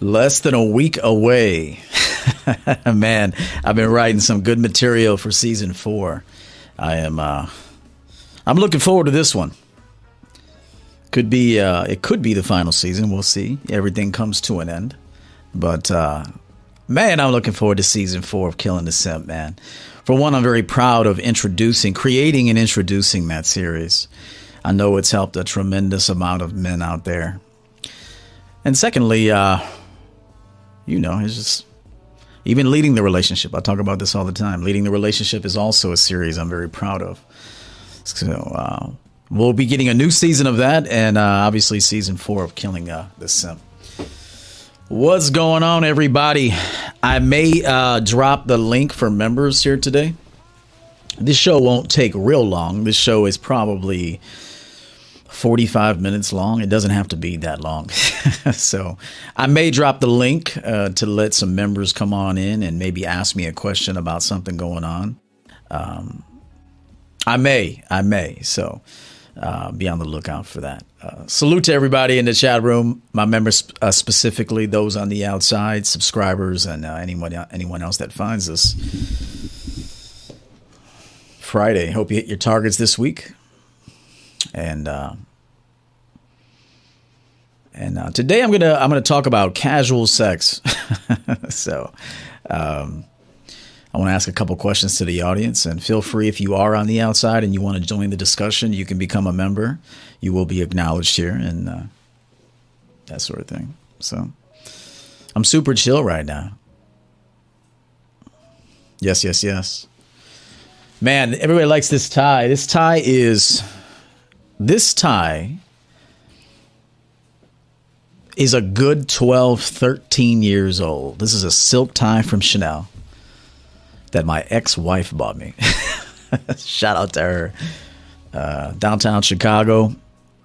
Less than a week away. Man, I've been writing some good material for season four. I am uh I'm looking forward to this one. Could be uh it could be the final season, we'll see. Everything comes to an end. But uh man, I'm looking forward to season four of Killing the Simp, man. For one, I'm very proud of introducing, creating and introducing that series. I know it's helped a tremendous amount of men out there. And secondly, uh, you know, it's just even leading the relationship. I talk about this all the time. Leading the relationship is also a series I'm very proud of. So uh, we'll be getting a new season of that, and uh, obviously season four of Killing uh, the Simp. What's going on, everybody? I may uh, drop the link for members here today. This show won't take real long. This show is probably 45 minutes long. It doesn't have to be that long. so I may drop the link uh, to let some members come on in and maybe ask me a question about something going on. Um, I may, I may. So uh, be on the lookout for that. Uh, salute to everybody in the chat room, my members uh, specifically, those on the outside, subscribers, and uh, anyone anyone else that finds us. Friday. Hope you hit your targets this week. And uh, and uh, today I'm gonna I'm gonna talk about casual sex. so. Um, I want to ask a couple questions to the audience, and feel free if you are on the outside and you want to join the discussion, you can become a member. You will be acknowledged here and uh, that sort of thing. So I'm super chill right now. Yes, yes, yes. Man, everybody likes this tie. This tie is this tie is a good 12, 13 years old. This is a silk tie from Chanel that my ex-wife bought me. Shout out to her. Uh, downtown Chicago,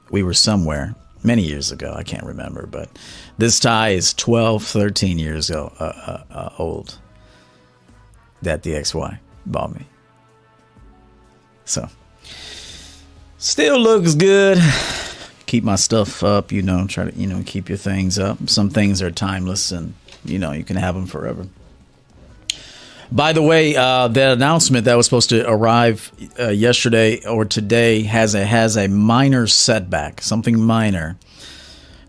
we were somewhere many years ago. I can't remember, but this tie is 12, 13 years uh, uh, uh old that the ex-wife bought me. So, still looks good. Keep my stuff up, you know, try to, you know, keep your things up. Some things are timeless and, you know, you can have them forever. By the way, uh, the announcement that was supposed to arrive uh, yesterday or today has a has a minor setback, something minor.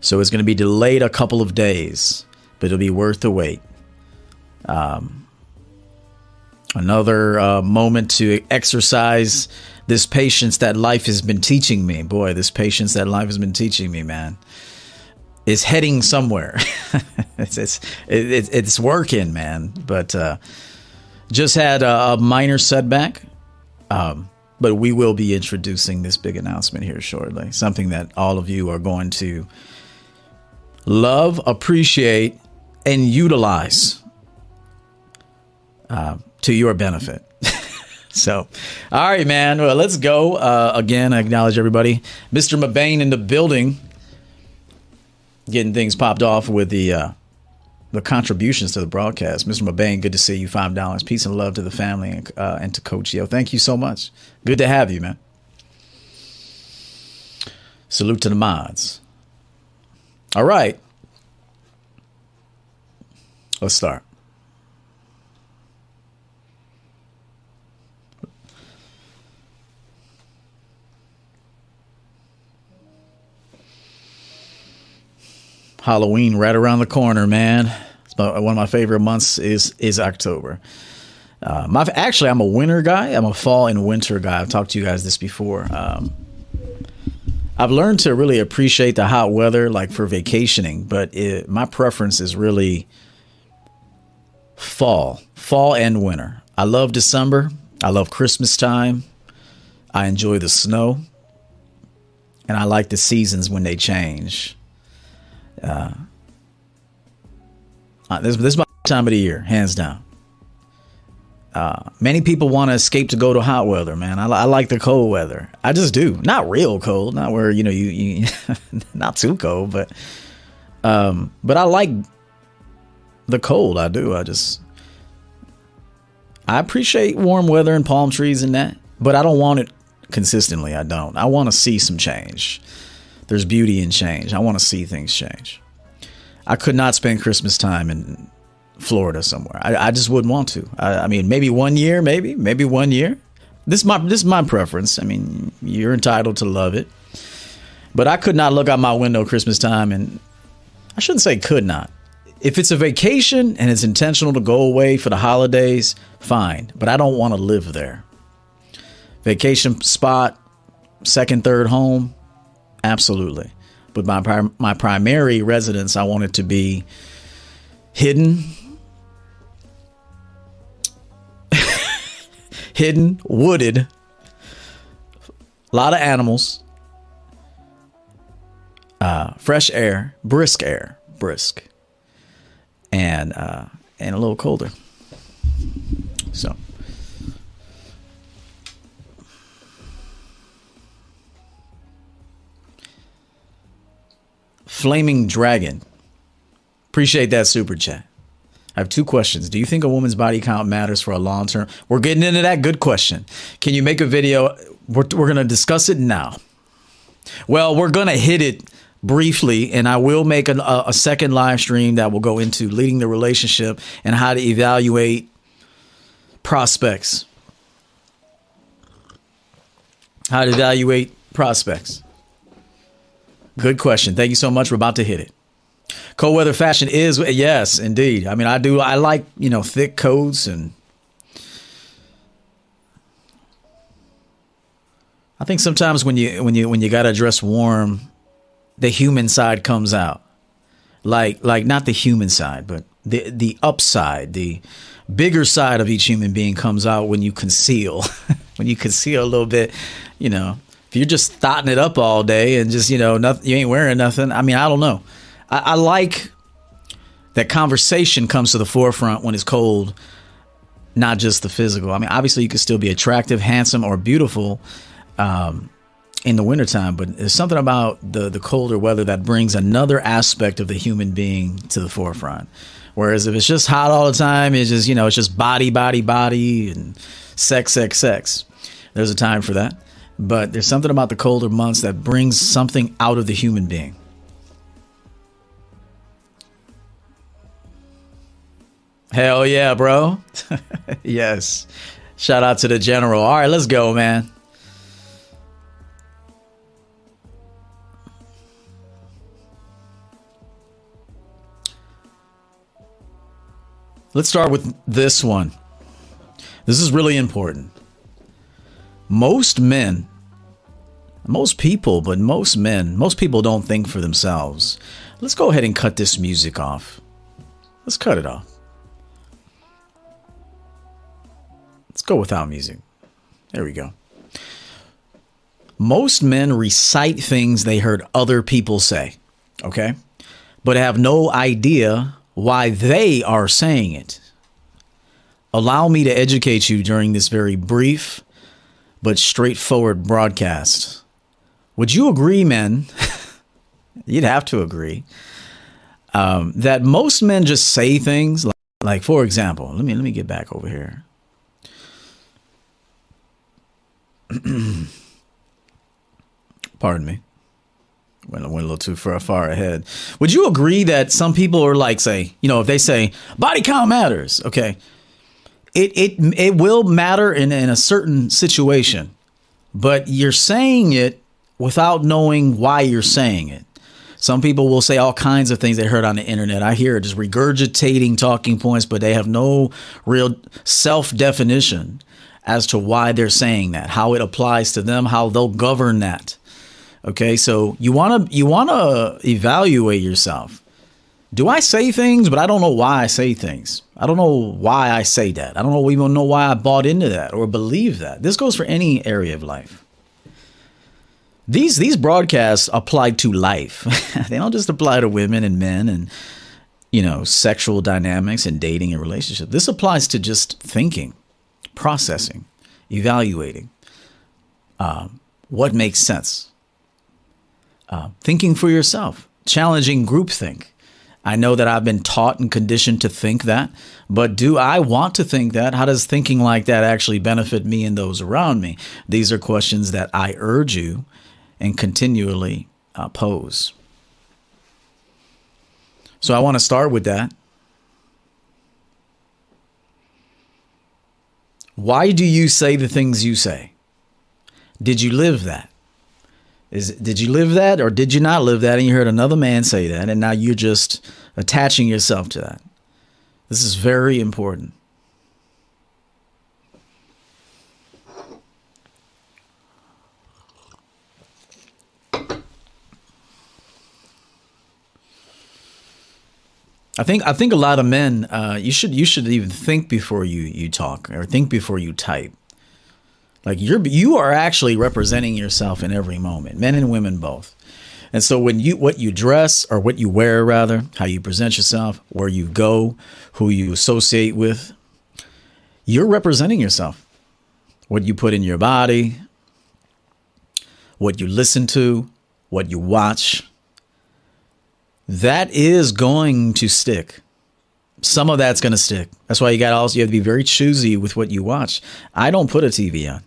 So it's going to be delayed a couple of days, but it'll be worth the wait. Um, another uh, moment to exercise this patience that life has been teaching me. Boy, this patience that life has been teaching me, man, is heading somewhere. it's it's it, it's working, man. But uh, just had a, a minor setback, um, but we will be introducing this big announcement here shortly. Something that all of you are going to love, appreciate, and utilize uh, to your benefit. So, all right, man. Well, let's go. Uh, again, I acknowledge everybody. Mr. Mabane in the building, getting things popped off with the. Uh, the contributions to the broadcast. Mr. Mabane, good to see you. Five dollars. Peace and love to the family and, uh, and to Coach EO. Thank you so much. Good to have you, man. Salute to the mods. All right. Let's start. Halloween right around the corner, man. It's one of my favorite months is is October. Uh, my actually, I'm a winter guy. I'm a fall and winter guy. I've talked to you guys this before. Um, I've learned to really appreciate the hot weather, like for vacationing. But it, my preference is really fall, fall and winter. I love December. I love Christmas time. I enjoy the snow, and I like the seasons when they change. Uh, uh, this, this is my time of the year, hands down. Uh, many people want to escape to go to hot weather, man. I, I, like the cold weather. I just do. Not real cold, not where you know you, you not too cold, but um, but I like the cold. I do. I just I appreciate warm weather and palm trees and that, but I don't want it consistently. I don't. I want to see some change. There's beauty in change. I want to see things change. I could not spend Christmas time in Florida somewhere. I, I just wouldn't want to. I, I, mean, maybe one year, maybe, maybe one year. This is my this is my preference. I mean, you're entitled to love it, but I could not look out my window Christmas time, and I shouldn't say could not. If it's a vacation and it's intentional to go away for the holidays, fine. But I don't want to live there. Vacation spot, second, third home, absolutely. But my my primary residence, I want it to be hidden hidden, wooded, a lot of animals, uh, fresh air, brisk air, brisk, and uh, and a little colder. So. Flaming Dragon. Appreciate that super chat. I have two questions. Do you think a woman's body count matters for a long term? We're getting into that. Good question. Can you make a video? We're, we're going to discuss it now. Well, we're going to hit it briefly, and I will make a, a second live stream that will go into leading the relationship and how to evaluate prospects. How to evaluate prospects. Good question. Thank you so much. We're about to hit it. Cold weather fashion is yes, indeed. I mean, I do. I like you know thick coats and. I think sometimes when you when you when you gotta dress warm, the human side comes out, like like not the human side, but the the upside, the bigger side of each human being comes out when you conceal, when you conceal a little bit, you know. You're just thotting it up all day and just you know nothing, you ain't wearing nothing. I mean, I don't know. I, I like that conversation comes to the forefront when it's cold, not just the physical. I mean, obviously, you can still be attractive, handsome, or beautiful um, in the wintertime, but there's something about the, the colder weather that brings another aspect of the human being to the forefront. Whereas if it's just hot all the time, it's just, you know, it's just body, body, body, and sex, sex, sex. There's a time for that. But there's something about the colder months that brings something out of the human being. Hell yeah, bro. yes. Shout out to the general. All right, let's go, man. Let's start with this one. This is really important. Most men, most people, but most men, most people don't think for themselves. Let's go ahead and cut this music off. Let's cut it off. Let's go without music. There we go. Most men recite things they heard other people say, okay, but have no idea why they are saying it. Allow me to educate you during this very brief but straightforward broadcast. Would you agree, men? You'd have to agree um, that most men just say things like, like, for example, let me let me get back over here. Pardon me. Went, went a little too far, far ahead. Would you agree that some people are like, say, you know, if they say body count matters, okay, it it it will matter in, in a certain situation, but you're saying it without knowing why you're saying it. Some people will say all kinds of things they heard on the internet. I hear it just regurgitating talking points, but they have no real self definition as to why they're saying that, how it applies to them, how they'll govern that. Okay, so you want to you want to evaluate yourself. Do I say things, but I don't know why I say things. I don't know why I say that. I don't know even know why I bought into that or believe that. This goes for any area of life. These these broadcasts apply to life. they don't just apply to women and men and you know sexual dynamics and dating and relationship. This applies to just thinking processing, evaluating um, what makes sense, uh, thinking for yourself, challenging groupthink. I know that I've been taught and conditioned to think that, but do I want to think that? How does thinking like that actually benefit me and those around me? These are questions that I urge you and continually uh, pose. So I want to start with that. Why do you say the things you say? Did you live that? Is did you live that or did you not live that and you heard another man say that and now you're just attaching yourself to that? This is very important. I think I think a lot of men uh, you should you should even think before you you talk or think before you type. Like you're you are actually representing yourself in every moment, men and women both. And so when you what you dress or what you wear rather, how you present yourself, where you go, who you associate with, you're representing yourself. What you put in your body, what you listen to, what you watch, that is going to stick. Some of that's going to stick. That's why you got also you have to be very choosy with what you watch. I don't put a TV on.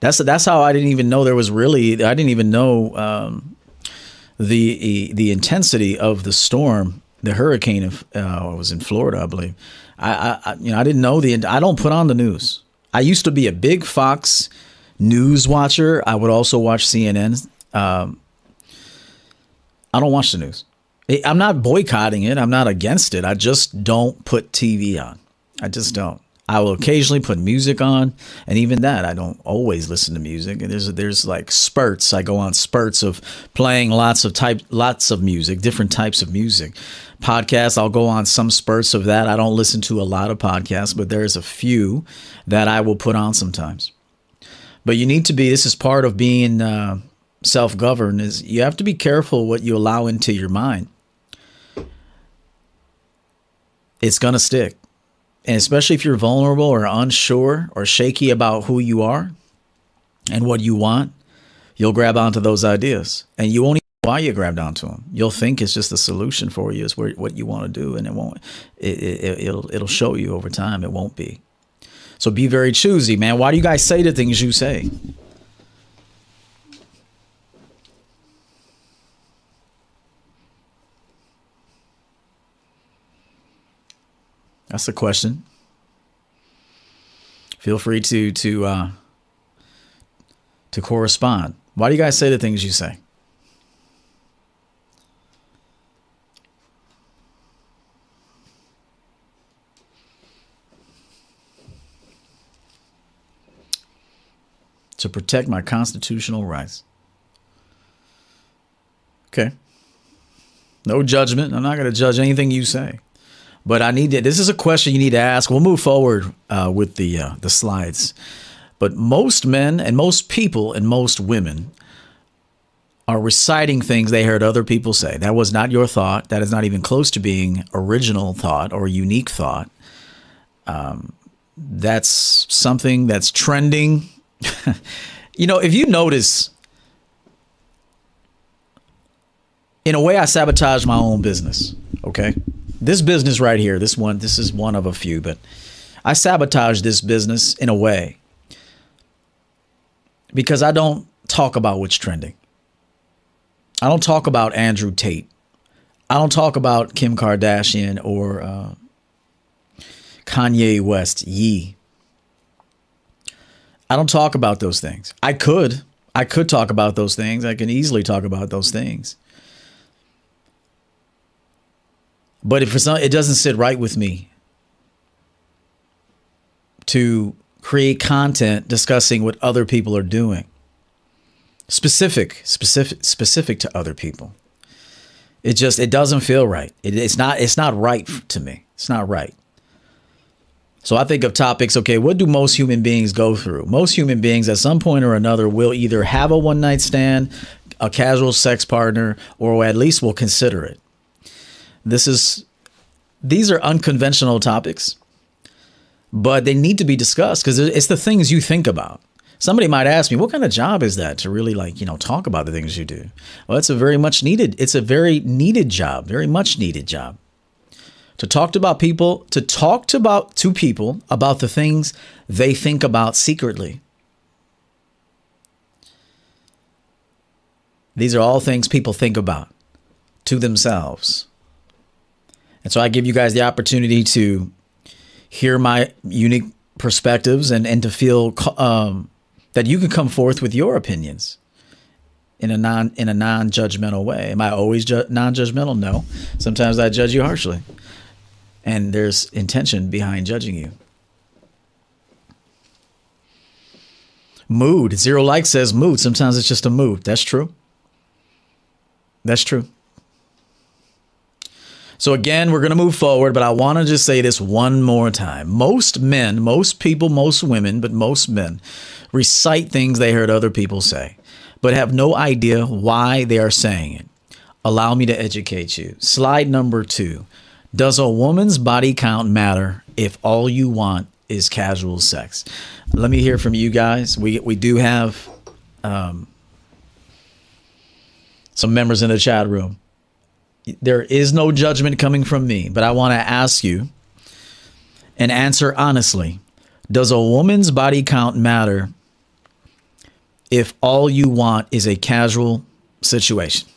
That's that's how I didn't even know there was really. I didn't even know um, the the intensity of the storm, the hurricane. Of uh, was in Florida, I believe. I, I you know I didn't know the. I don't put on the news. I used to be a big Fox news watcher. I would also watch CNN. Um, I don't watch the news. I'm not boycotting it. I'm not against it. I just don't put TV on. I just don't. I will occasionally put music on, and even that, I don't always listen to music. And there's there's like spurts. I go on spurts of playing lots of type, lots of music, different types of music. Podcasts, I'll go on some spurts of that. I don't listen to a lot of podcasts, but there's a few that I will put on sometimes. But you need to be. This is part of being uh, self-governed. Is you have to be careful what you allow into your mind it's going to stick. And especially if you're vulnerable or unsure or shaky about who you are and what you want, you'll grab onto those ideas and you won't even know why you grabbed onto them. You'll think it's just the solution for you is what you want to do. And it won't, it, it, it'll, it'll show you over time. It won't be. So be very choosy, man. Why do you guys say the things you say? That's the question. Feel free to to uh, to correspond. Why do you guys say the things you say? To protect my constitutional rights. Okay. No judgment. I'm not going to judge anything you say. But I need to. This is a question you need to ask. We'll move forward uh, with the uh, the slides. But most men and most people and most women are reciting things they heard other people say. That was not your thought. That is not even close to being original thought or unique thought. Um, that's something that's trending. you know, if you notice, in a way, I sabotage my own business. Okay this business right here, this one, this is one of a few, but I sabotage this business in a way because I don't talk about what's trending. I don't talk about Andrew Tate. I don't talk about Kim Kardashian or uh, Kanye West, Ye. I don't talk about those things. I could. I could talk about those things. I can easily talk about those things. But if it doesn't sit right with me to create content discussing what other people are doing, specific, specific, specific to other people. It just it doesn't feel right. It, it's not it's not right to me. It's not right. So I think of topics. Okay, what do most human beings go through? Most human beings, at some point or another, will either have a one night stand, a casual sex partner, or at least will consider it. This is these are unconventional topics, but they need to be discussed because it's the things you think about. Somebody might ask me, what kind of job is that to really like, you know, talk about the things you do? Well, it's a very much needed, it's a very needed job, very much needed job. To talk to about people, to talk to about to people about the things they think about secretly. These are all things people think about to themselves. And so I give you guys the opportunity to hear my unique perspectives and, and to feel um, that you can come forth with your opinions in a non in a non judgmental way. Am I always ju- non judgmental? No. Sometimes I judge you harshly, and there's intention behind judging you. Mood zero like says mood. Sometimes it's just a mood. That's true. That's true. So again, we're going to move forward, but I want to just say this one more time. Most men, most people, most women, but most men recite things they heard other people say but have no idea why they are saying it. Allow me to educate you. Slide number two Does a woman's body count matter if all you want is casual sex? Let me hear from you guys. We, we do have um, some members in the chat room. There is no judgment coming from me, but I want to ask you and answer honestly Does a woman's body count matter if all you want is a casual situation.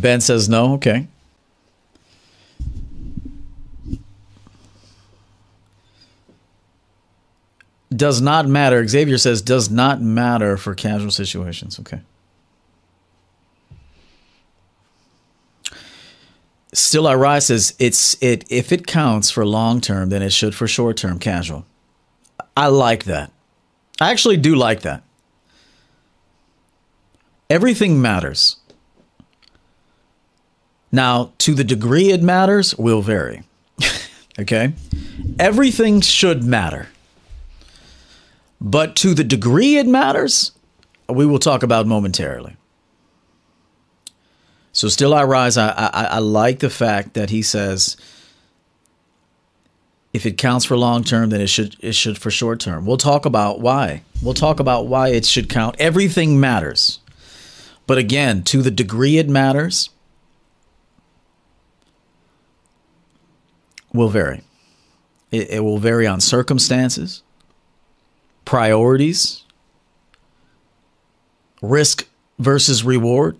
Ben says no. Okay. Does not matter. Xavier says does not matter for casual situations. Okay. Still I rise says it's it if it counts for long term, then it should for short term casual. I like that. I actually do like that. Everything matters. Now, to the degree it matters will vary. okay? Everything should matter. But to the degree it matters, we will talk about momentarily. So, still I rise. I, I, I like the fact that he says, if it counts for long term, then it should it should for short term. We'll talk about why. We'll talk about why it should count. Everything matters, but again, to the degree it matters, will vary. It, it will vary on circumstances, priorities, risk versus reward.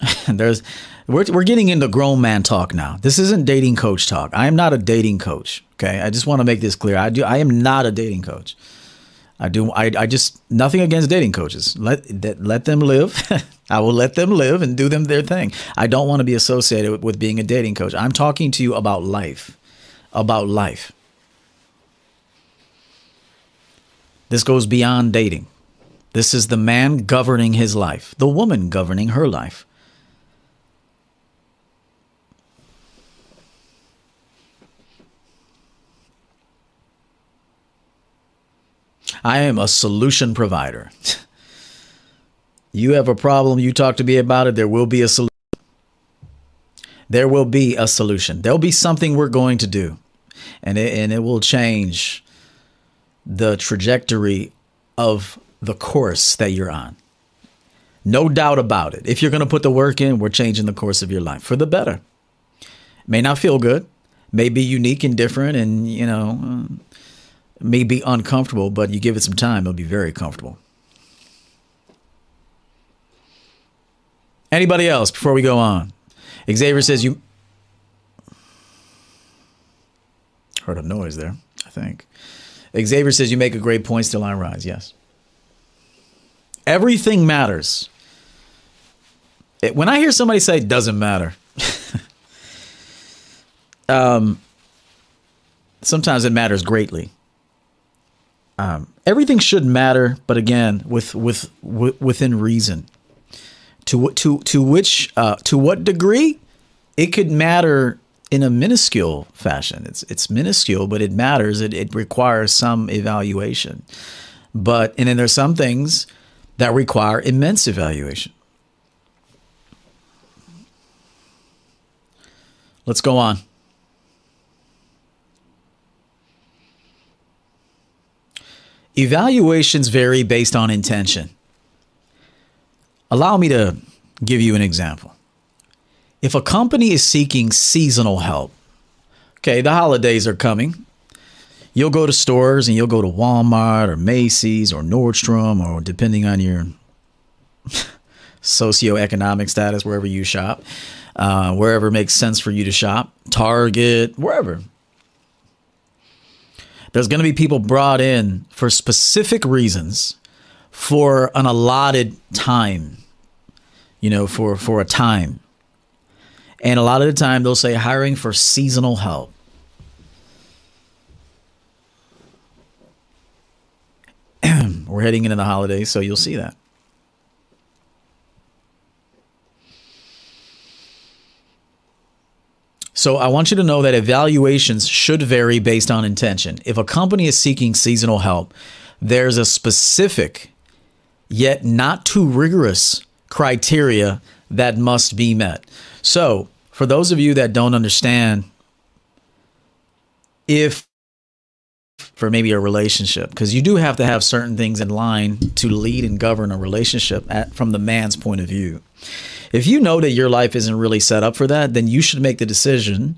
There's we're, we're getting into grown man talk now. This isn't dating coach talk. I am not a dating coach. Okay. I just want to make this clear. I do I am not a dating coach. I do. I, I just nothing against dating coaches. Let that let them live. I will let them live and do them their thing. I don't want to be associated with, with being a dating coach. I'm talking to you about life, about life. This goes beyond dating. This is the man governing his life, the woman governing her life. I am a solution provider. you have a problem, you talk to me about it, there will be a solution. There will be a solution. There'll be something we're going to do, and it, and it will change the trajectory of the course that you're on. No doubt about it. If you're going to put the work in, we're changing the course of your life for the better. May not feel good, may be unique and different, and you know, may be uncomfortable, but you give it some time, it'll be very comfortable. Anybody else before we go on? Xavier says you heard a noise there, I think. Xavier says you make a great point, still I rise. Yes. Everything matters. It, when I hear somebody say doesn't matter, um, sometimes it matters greatly. Um, everything should matter, but again, with with w- within reason. To to to which uh, to what degree it could matter in a minuscule fashion. It's it's minuscule, but it matters. It it requires some evaluation. But and then there's some things that require immense evaluation. Let's go on. Evaluations vary based on intention. Allow me to give you an example. If a company is seeking seasonal help, okay, the holidays are coming. You'll go to stores and you'll go to Walmart or Macy's or Nordstrom or depending on your socioeconomic status, wherever you shop, uh, wherever makes sense for you to shop, Target, wherever. There's going to be people brought in for specific reasons for an allotted time, you know, for, for a time. And a lot of the time they'll say hiring for seasonal help. We're heading into the holidays, so you'll see that. So I want you to know that evaluations should vary based on intention. If a company is seeking seasonal help, there's a specific yet not too rigorous criteria that must be met. So, for those of you that don't understand if for maybe a relationship because you do have to have certain things in line to lead and govern a relationship at, from the man's point of view if you know that your life isn't really set up for that, then you should make the decision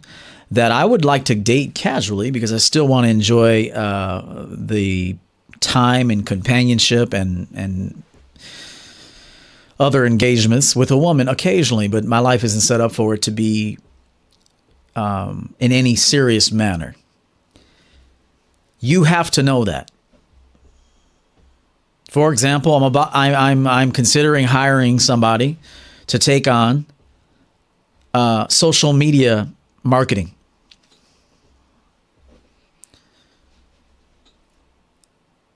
that I would like to date casually because I still want to enjoy uh, the time and companionship and and other engagements with a woman occasionally, but my life isn't set up for it to be um, in any serious manner. You have to know that. For example, I'm about I'm I'm, I'm considering hiring somebody to take on uh, social media marketing.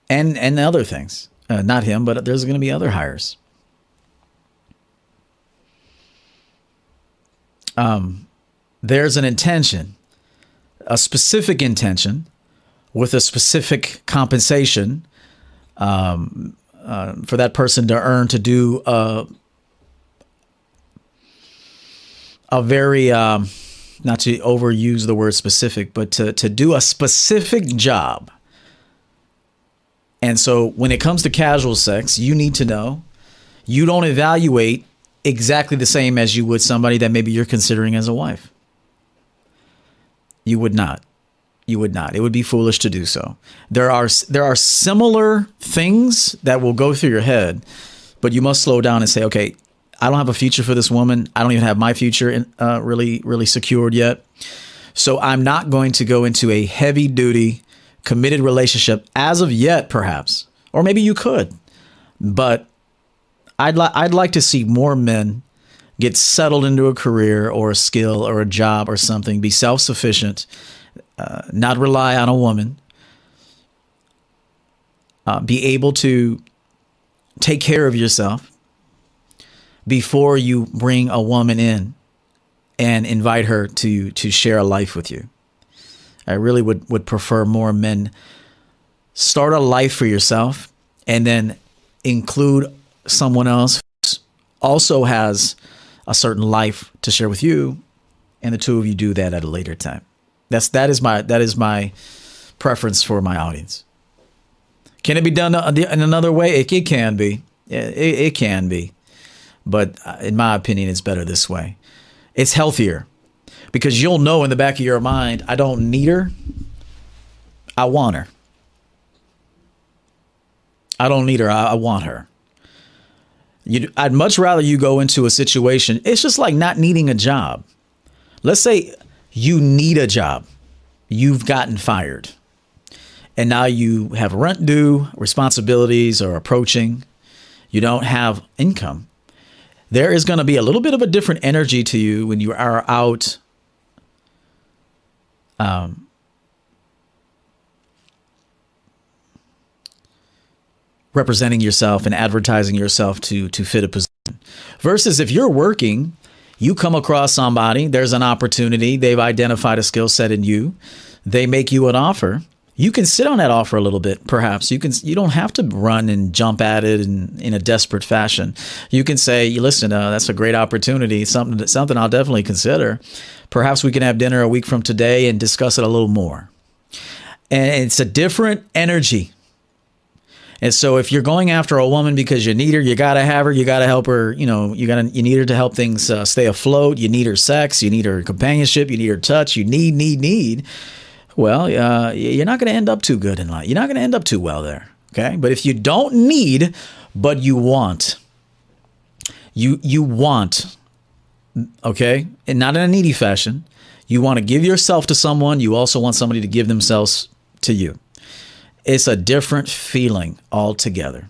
And, and other things. Uh, not him, but there's going to be other hires. Um, there's an intention, a specific intention with a specific compensation um, uh, for that person to earn to do a a very um, not to overuse the word specific, but to to do a specific job. And so when it comes to casual sex, you need to know you don't evaluate exactly the same as you would somebody that maybe you're considering as a wife. You would not. You would not. It would be foolish to do so. There are there are similar things that will go through your head, but you must slow down and say, okay, I don't have a future for this woman. I don't even have my future in, uh, really, really secured yet. So I'm not going to go into a heavy duty, committed relationship as of yet, perhaps. Or maybe you could. But I'd, li- I'd like to see more men get settled into a career or a skill or a job or something, be self sufficient, uh, not rely on a woman, uh, be able to take care of yourself before you bring a woman in and invite her to to share a life with you. I really would would prefer more men start a life for yourself and then include someone else who also has a certain life to share with you and the two of you do that at a later time. That's that is my that is my preference for my audience. Can it be done in another way? It, it can be. It, it can be. But uh, in my opinion, it's better this way. It's healthier because you'll know in the back of your mind, I don't need her. I want her. I don't need her. I, I want her. You, I'd much rather you go into a situation. It's just like not needing a job. Let's say you need a job, you've gotten fired, and now you have rent due, responsibilities are approaching, you don't have income there is going to be a little bit of a different energy to you when you are out um, representing yourself and advertising yourself to to fit a position versus if you're working you come across somebody there's an opportunity they've identified a skill set in you they make you an offer you can sit on that offer a little bit perhaps. You can you don't have to run and jump at it in, in a desperate fashion. You can say listen uh, that's a great opportunity something something i'll definitely consider. Perhaps we can have dinner a week from today and discuss it a little more. And it's a different energy. And so if you're going after a woman because you need her, you got to have her, you got to help her, you know, you got to you need her to help things uh, stay afloat, you need her sex, you need her companionship, you need her touch, you need need need well, uh, you're not going to end up too good in life. You're not going to end up too well there. Okay. But if you don't need, but you want, you, you want, okay, and not in a needy fashion, you want to give yourself to someone. You also want somebody to give themselves to you. It's a different feeling altogether.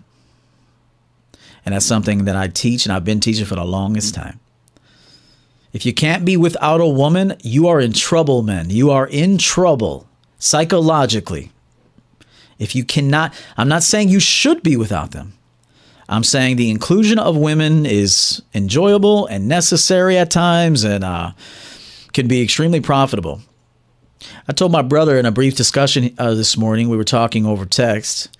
And that's something that I teach and I've been teaching for the longest time. If you can't be without a woman, you are in trouble, men. You are in trouble psychologically. If you cannot, I'm not saying you should be without them. I'm saying the inclusion of women is enjoyable and necessary at times and uh, can be extremely profitable. I told my brother in a brief discussion uh, this morning, we were talking over text,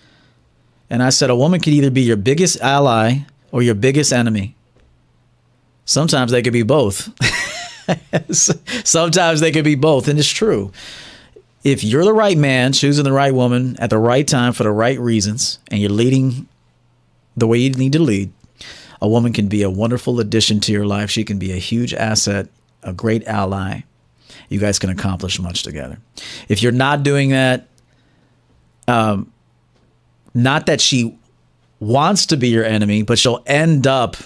and I said a woman could either be your biggest ally or your biggest enemy. Sometimes they could be both. Sometimes they could be both, and it's true. If you're the right man, choosing the right woman at the right time for the right reasons, and you're leading the way you need to lead, a woman can be a wonderful addition to your life. She can be a huge asset, a great ally. You guys can accomplish much together. If you're not doing that, um, not that she wants to be your enemy, but she'll end up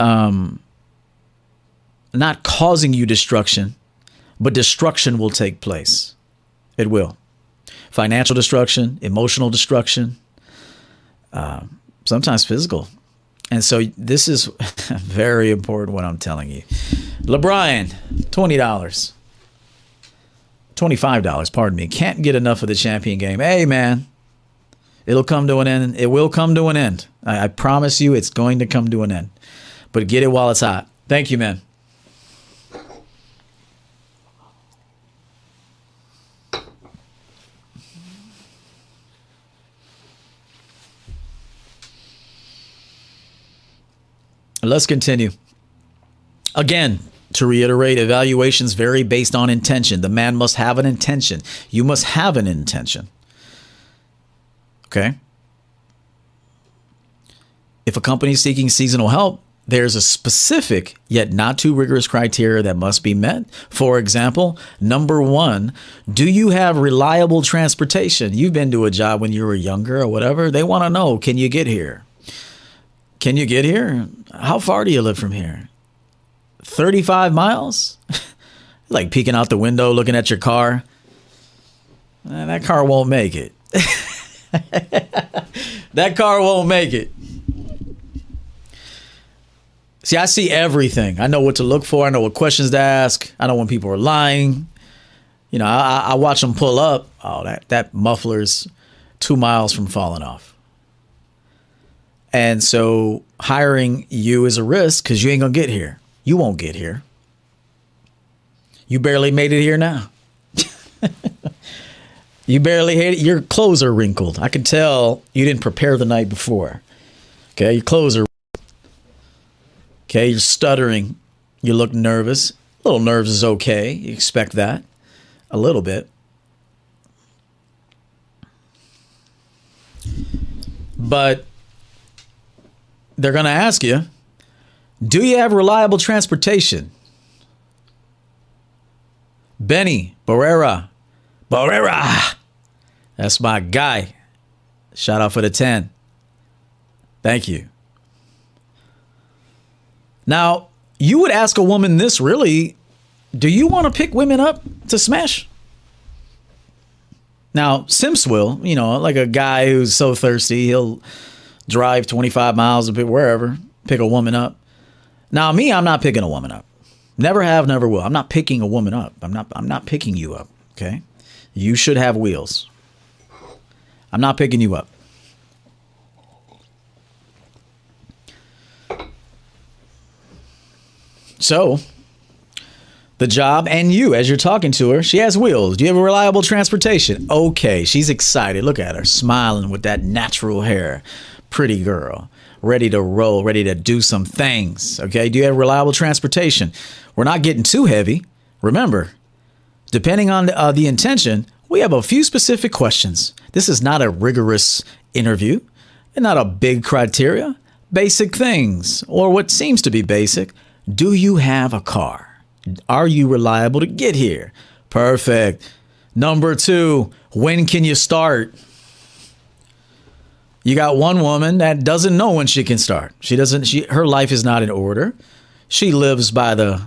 um, not causing you destruction, but destruction will take place. It will. Financial destruction, emotional destruction, uh, sometimes physical. And so this is very important what I'm telling you. LeBron, $20. $25, pardon me. Can't get enough of the champion game. Hey, man, it'll come to an end. It will come to an end. I, I promise you it's going to come to an end but get it while it's hot. Thank you, man. Let's continue. Again, to reiterate, evaluations vary based on intention. The man must have an intention. You must have an intention. Okay? If a company is seeking seasonal help, there's a specific yet not too rigorous criteria that must be met. For example, number one, do you have reliable transportation? You've been to a job when you were younger or whatever. They want to know can you get here? Can you get here? How far do you live from here? 35 miles? like peeking out the window, looking at your car. Eh, that car won't make it. that car won't make it. See, I see everything. I know what to look for. I know what questions to ask. I know when people are lying. You know, I, I watch them pull up. Oh, that that muffler's two miles from falling off. And so hiring you is a risk because you ain't gonna get here. You won't get here. You barely made it here now. you barely hit it. Your clothes are wrinkled. I can tell you didn't prepare the night before. Okay, your clothes are Okay, you're stuttering. You look nervous. A little nerves is okay. You expect that a little bit. But they're going to ask you Do you have reliable transportation? Benny Barrera. Barrera. That's my guy. Shout out for the 10. Thank you. Now, you would ask a woman this really do you want to pick women up to smash? Now, Simps will, you know, like a guy who's so thirsty, he'll drive 25 miles a bit wherever, pick a woman up. Now, me, I'm not picking a woman up. Never have, never will. I'm not picking a woman up. I'm not I'm not picking you up, okay? You should have wheels. I'm not picking you up. So, the job and you as you're talking to her. She has wheels. Do you have a reliable transportation? Okay, she's excited. Look at her smiling with that natural hair. Pretty girl, ready to roll, ready to do some things. Okay, do you have reliable transportation? We're not getting too heavy. Remember, depending on uh, the intention, we have a few specific questions. This is not a rigorous interview and not a big criteria. Basic things, or what seems to be basic. Do you have a car? Are you reliable to get here? Perfect. Number two, when can you start? You got one woman that doesn't know when she can start. She doesn't she her life is not in order. She lives by the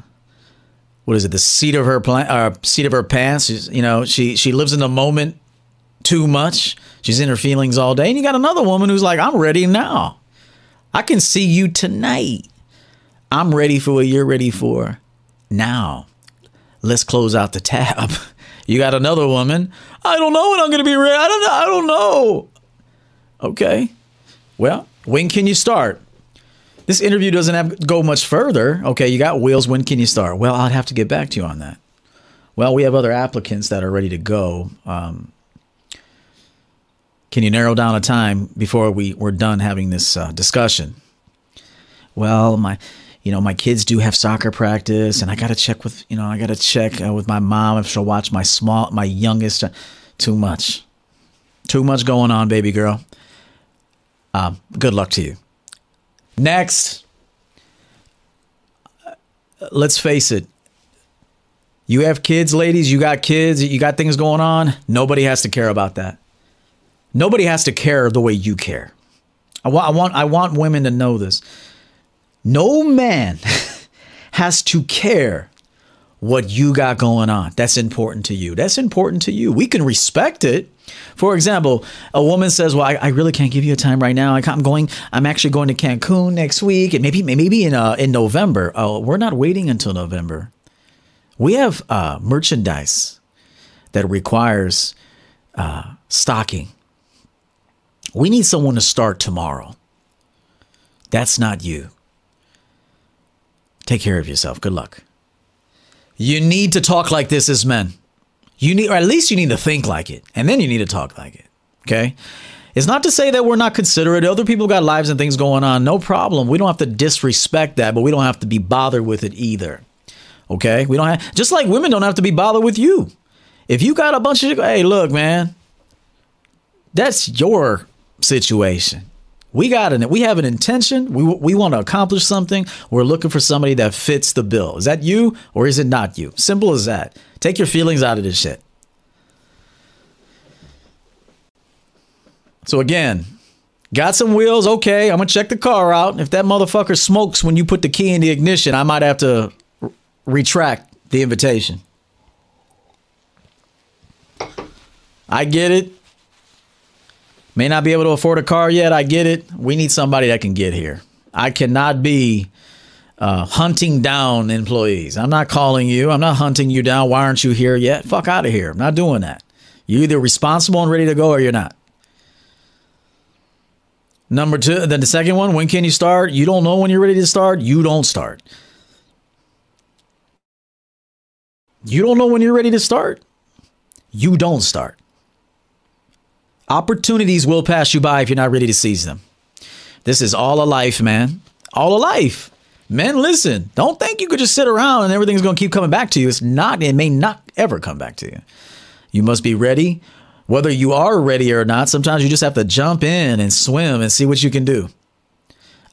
what is it, the seat of her plan uh, seat of her pants. She's, you know, she she lives in the moment too much. She's in her feelings all day. And you got another woman who's like, I'm ready now. I can see you tonight. I'm ready for what you're ready for now, let's close out the tab. You got another woman. I don't know when I'm going to be ready. I don't know. I don't know. Okay. Well, when can you start? This interview doesn't have go much further. Okay, you got wheels. When can you start? Well, I'd have to get back to you on that. Well, we have other applicants that are ready to go. Um, can you narrow down a time before we we're done having this uh, discussion? Well, my you know, my kids do have soccer practice, and I got to check with, you know, I got to check uh, with my mom if she'll watch my small, my youngest. Uh, too much, too much going on, baby girl. Um, good luck to you. Next, let's face it. You have kids, ladies. You got kids. You got things going on. Nobody has to care about that. Nobody has to care the way you care. I want, I want, I want women to know this no man has to care what you got going on. That's important to you. That's important to you. We can respect it. For example, a woman says, "Well, I, I really can't give you a time right now. I am going. I'm actually going to Cancun next week, and maybe maybe in uh, in November. Oh, we're not waiting until November. We have uh, merchandise that requires uh, stocking. We need someone to start tomorrow. That's not you. Take care of yourself. Good luck. You need to talk like this as men. You need, or at least you need to think like it, and then you need to talk like it. Okay. It's not to say that we're not considerate. Other people got lives and things going on. No problem. We don't have to disrespect that, but we don't have to be bothered with it either. Okay. We don't have, just like women don't have to be bothered with you. If you got a bunch of, hey, look, man, that's your situation. We got an we have an intention. We we want to accomplish something. We're looking for somebody that fits the bill. Is that you or is it not you? Simple as that. Take your feelings out of this shit. So again, got some wheels. Okay, I'm gonna check the car out. If that motherfucker smokes when you put the key in the ignition, I might have to r- retract the invitation. I get it. May not be able to afford a car yet. I get it. We need somebody that can get here. I cannot be uh, hunting down employees. I'm not calling you. I'm not hunting you down. Why aren't you here yet? Fuck out of here. I'm not doing that. You're either responsible and ready to go or you're not. Number two, then the second one, when can you start? You don't know when you're ready to start. You don't start. You don't know when you're ready to start. You don't start. Opportunities will pass you by if you're not ready to seize them. This is all a life, man. All a life. Men, listen, don't think you could just sit around and everything's going to keep coming back to you. It's not, it may not ever come back to you. You must be ready. Whether you are ready or not, sometimes you just have to jump in and swim and see what you can do.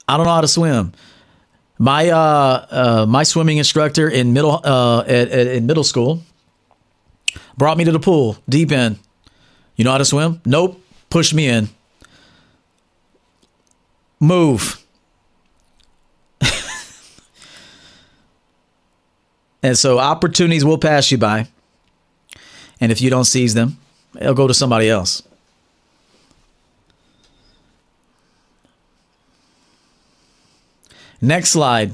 I don't know how to swim. My uh, uh my swimming instructor in middle uh at, at, in middle school brought me to the pool deep end you know how to swim? Nope. Push me in. Move. and so opportunities will pass you by. And if you don't seize them, they'll go to somebody else. Next slide.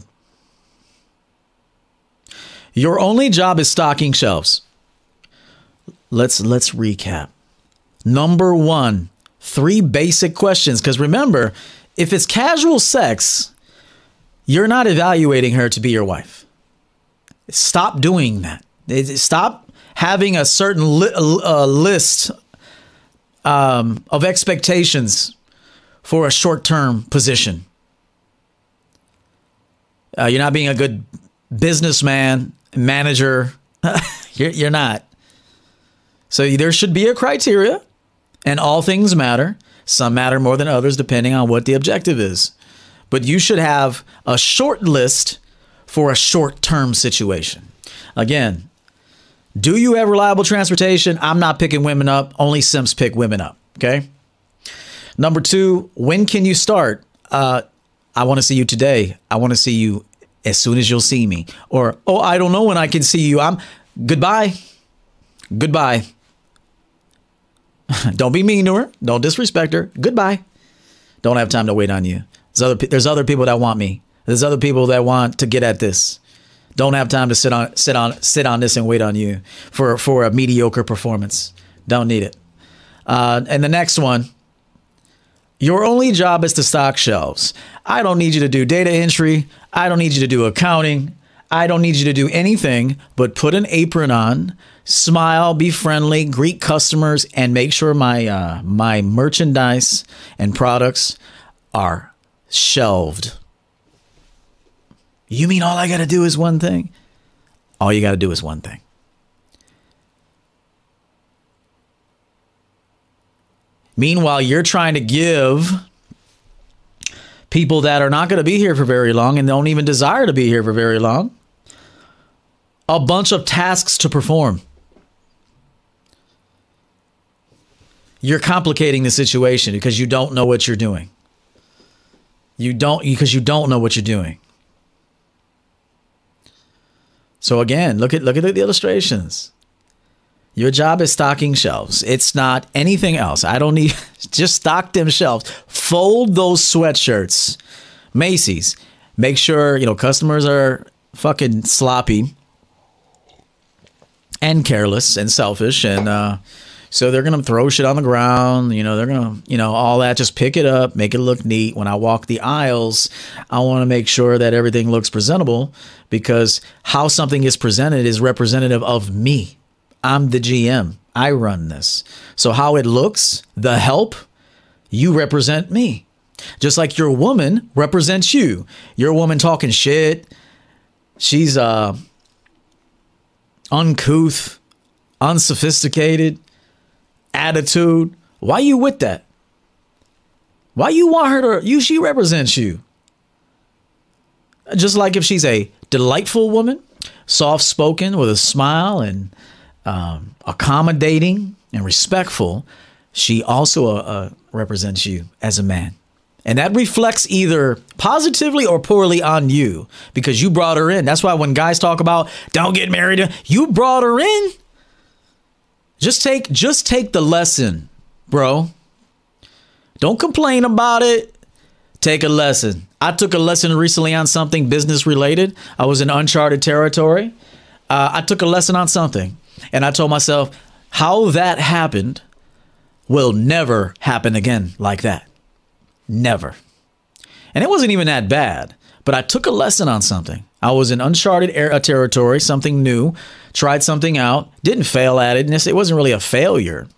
Your only job is stocking shelves. Let's let's recap. Number one, three basic questions. Because remember, if it's casual sex, you're not evaluating her to be your wife. Stop doing that. Stop having a certain li- uh, list um, of expectations for a short term position. Uh, you're not being a good businessman, manager. you're, you're not. So there should be a criteria, and all things matter. Some matter more than others, depending on what the objective is. But you should have a short list for a short term situation. Again, do you have reliable transportation? I'm not picking women up. Only Simps pick women up. Okay. Number two, when can you start? Uh, I want to see you today. I want to see you as soon as you'll see me. Or, oh, I don't know when I can see you. I'm goodbye. Goodbye. don't be mean to her. Don't disrespect her. Goodbye. Don't have time to wait on you. There's other, there's other people that want me. There's other people that want to get at this. Don't have time to sit on sit on sit on this and wait on you for for a mediocre performance. Don't need it. Uh, and the next one, your only job is to stock shelves. I don't need you to do data entry. I don't need you to do accounting. I don't need you to do anything but put an apron on, smile, be friendly, greet customers, and make sure my uh, my merchandise and products are shelved. You mean all I got to do is one thing? All you got to do is one thing. Meanwhile, you're trying to give people that are not going to be here for very long and don't even desire to be here for very long a bunch of tasks to perform. You're complicating the situation because you don't know what you're doing. You don't because you don't know what you're doing. So again, look at look at the illustrations. Your job is stocking shelves. It's not anything else. I don't need just stock them shelves. Fold those sweatshirts. Macy's. Make sure, you know, customers are fucking sloppy and careless and selfish and uh so they're gonna throw shit on the ground, you know, they're gonna, you know, all that, just pick it up, make it look neat. When I walk the aisles, I wanna make sure that everything looks presentable because how something is presented is representative of me. I'm the GM. I run this. So how it looks, the help, you represent me. Just like your woman represents you. Your woman talking shit. She's uh uncouth, unsophisticated, attitude. Why you with that? Why you want her to you she represents you? Just like if she's a delightful woman, soft spoken with a smile and um, accommodating and respectful, she also uh, uh, represents you as a man. And that reflects either positively or poorly on you because you brought her in. That's why when guys talk about don't get married, you brought her in. Just take just take the lesson, bro. Don't complain about it. Take a lesson. I took a lesson recently on something business related. I was in uncharted territory. Uh, I took a lesson on something. And I told myself, how that happened will never happen again like that. Never. And it wasn't even that bad, but I took a lesson on something. I was in uncharted air, uh, territory, something new, tried something out, didn't fail at it. It wasn't really a failure,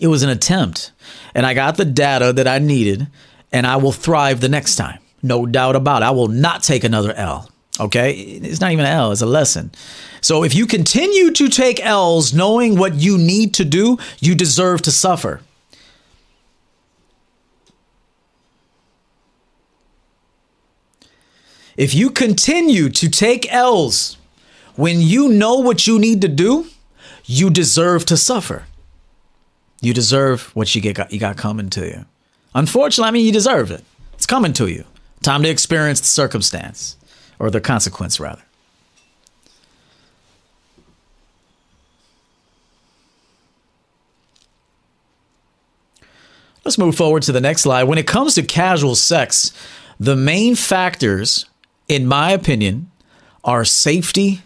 it was an attempt. And I got the data that I needed, and I will thrive the next time. No doubt about it. I will not take another L. Okay? It's not even an L, it's a lesson. So if you continue to take L's knowing what you need to do, you deserve to suffer. If you continue to take L's when you know what you need to do, you deserve to suffer. You deserve what you get you got coming to you. Unfortunately, I mean you deserve it. It's coming to you. Time to experience the circumstance or the consequence rather. Let's move forward to the next slide. When it comes to casual sex, the main factors, in my opinion, are safety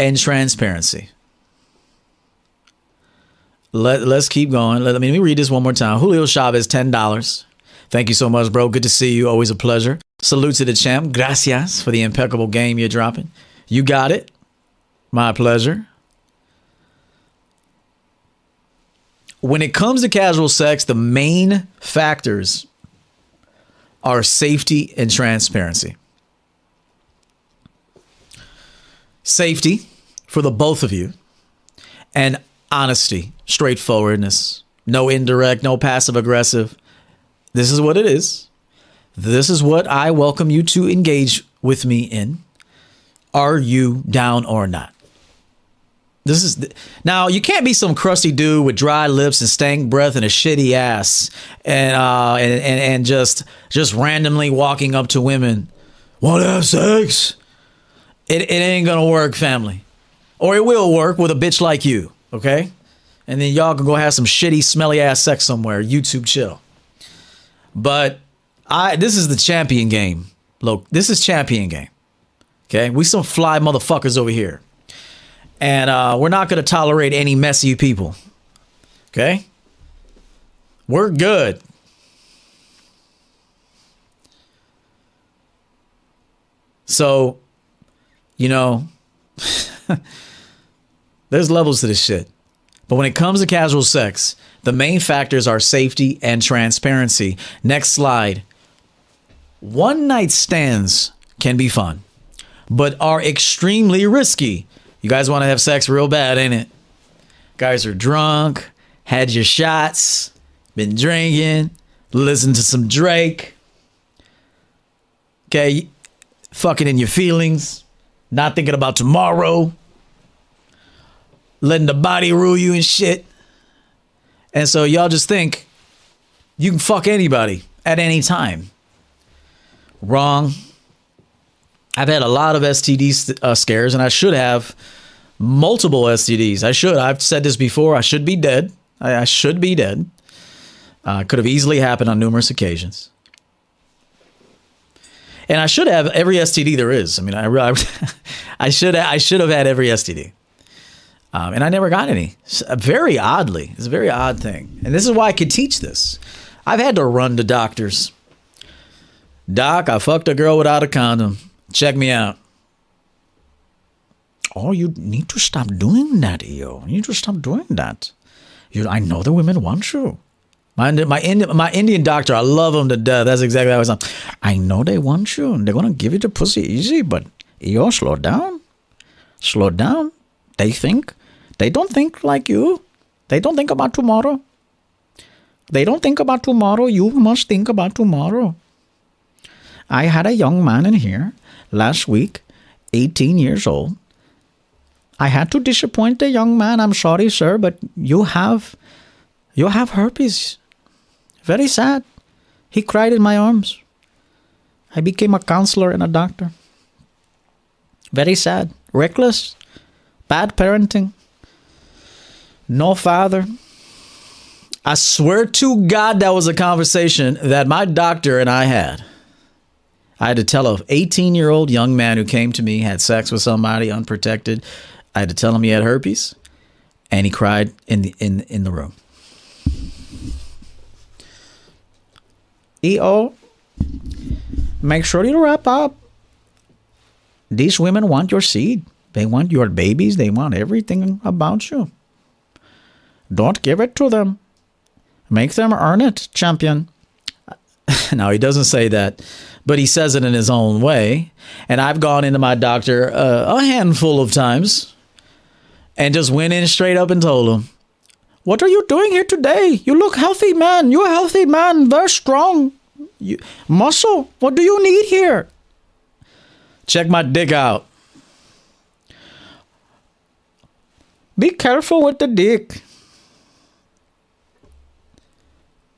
and transparency. Let, let's keep going. Let, let me read this one more time. Julio Chavez, $10. Thank you so much, bro. Good to see you. Always a pleasure. Salute to the champ. Gracias for the impeccable game you're dropping. You got it. My pleasure. When it comes to casual sex, the main factors are safety and transparency. Safety for the both of you, and honesty, straightforwardness, no indirect, no passive aggressive. This is what it is. This is what I welcome you to engage with me in. Are you down or not? This is now you can't be some crusty dude with dry lips and stank breath and a shitty ass and uh and and, and just just randomly walking up to women. Want to have sex? It it ain't gonna work, family. Or it will work with a bitch like you, okay? And then y'all can go have some shitty, smelly ass sex somewhere. YouTube chill. But I this is the champion game. Look, this is champion game. Okay, we some fly motherfuckers over here and uh, we're not to tolerate any messy people. Okay? We're good. So, you know, there's levels to this shit. But when it comes to casual sex, the main factors are safety and transparency. Next slide. One night stands can be fun, but are extremely risky you guys want to have sex real bad, ain't it? Guys are drunk, had your shots, been drinking, listen to some Drake. Okay, fucking in your feelings, not thinking about tomorrow, letting the body rule you and shit. And so y'all just think you can fuck anybody at any time. Wrong. I've had a lot of STD uh, scares, and I should have multiple STDs. I should. I've said this before. I should be dead. I, I should be dead. Uh, could have easily happened on numerous occasions. And I should have every STD there is. I mean, I, I, I should I should have had every STD. Um, and I never got any. Very oddly, it's a very odd thing. And this is why I could teach this. I've had to run to doctors. Doc, I fucked a girl without a condom. Check me out. Oh, you need to stop doing that, yo. You need to stop doing that. You, I know the women want you. My my Indian, my Indian doctor, I love him to death. That's exactly how I was. I know they want you, and they're gonna give you the pussy easy, but yo, slow down, slow down. They think, they don't think like you. They don't think about tomorrow. They don't think about tomorrow. You must think about tomorrow. I had a young man in here last week, 18 years old. I had to disappoint the young man. I'm sorry, sir, but you have you have herpes. Very sad. He cried in my arms. I became a counselor and a doctor. Very sad. Reckless. Bad parenting. No father. I swear to God, that was a conversation that my doctor and I had. I had to tell a 18 year old young man who came to me, had sex with somebody unprotected. I had to tell him he had herpes, and he cried in the in in the room. EO, make sure you wrap up. These women want your seed. They want your babies. They want everything about you. Don't give it to them. Make them earn it, champion. now, he doesn't say that, but he says it in his own way. And I've gone into my doctor uh, a handful of times and just went in straight up and told him, What are you doing here today? You look healthy, man. You're a healthy man, very strong. You, muscle, what do you need here? Check my dick out. Be careful with the dick.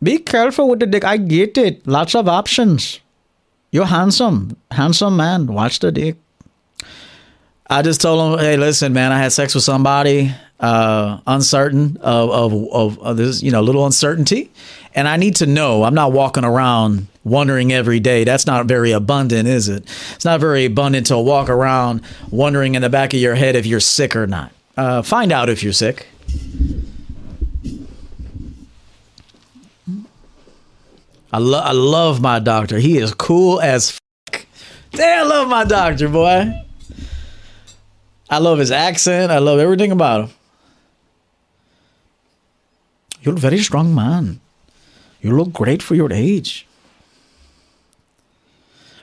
Be careful with the dick. I get it. Lots of options. You're handsome. Handsome man. Watch the dick. I just told him, hey, listen, man, I had sex with somebody, uh, uncertain of, of, of, of this, you know, little uncertainty. And I need to know. I'm not walking around wondering every day. That's not very abundant, is it? It's not very abundant to walk around wondering in the back of your head if you're sick or not. Uh, find out if you're sick. I, lo- I love my doctor. He is cool as fuck. Damn, I love my doctor, boy. I love his accent. I love everything about him. You're a very strong man. You look great for your age.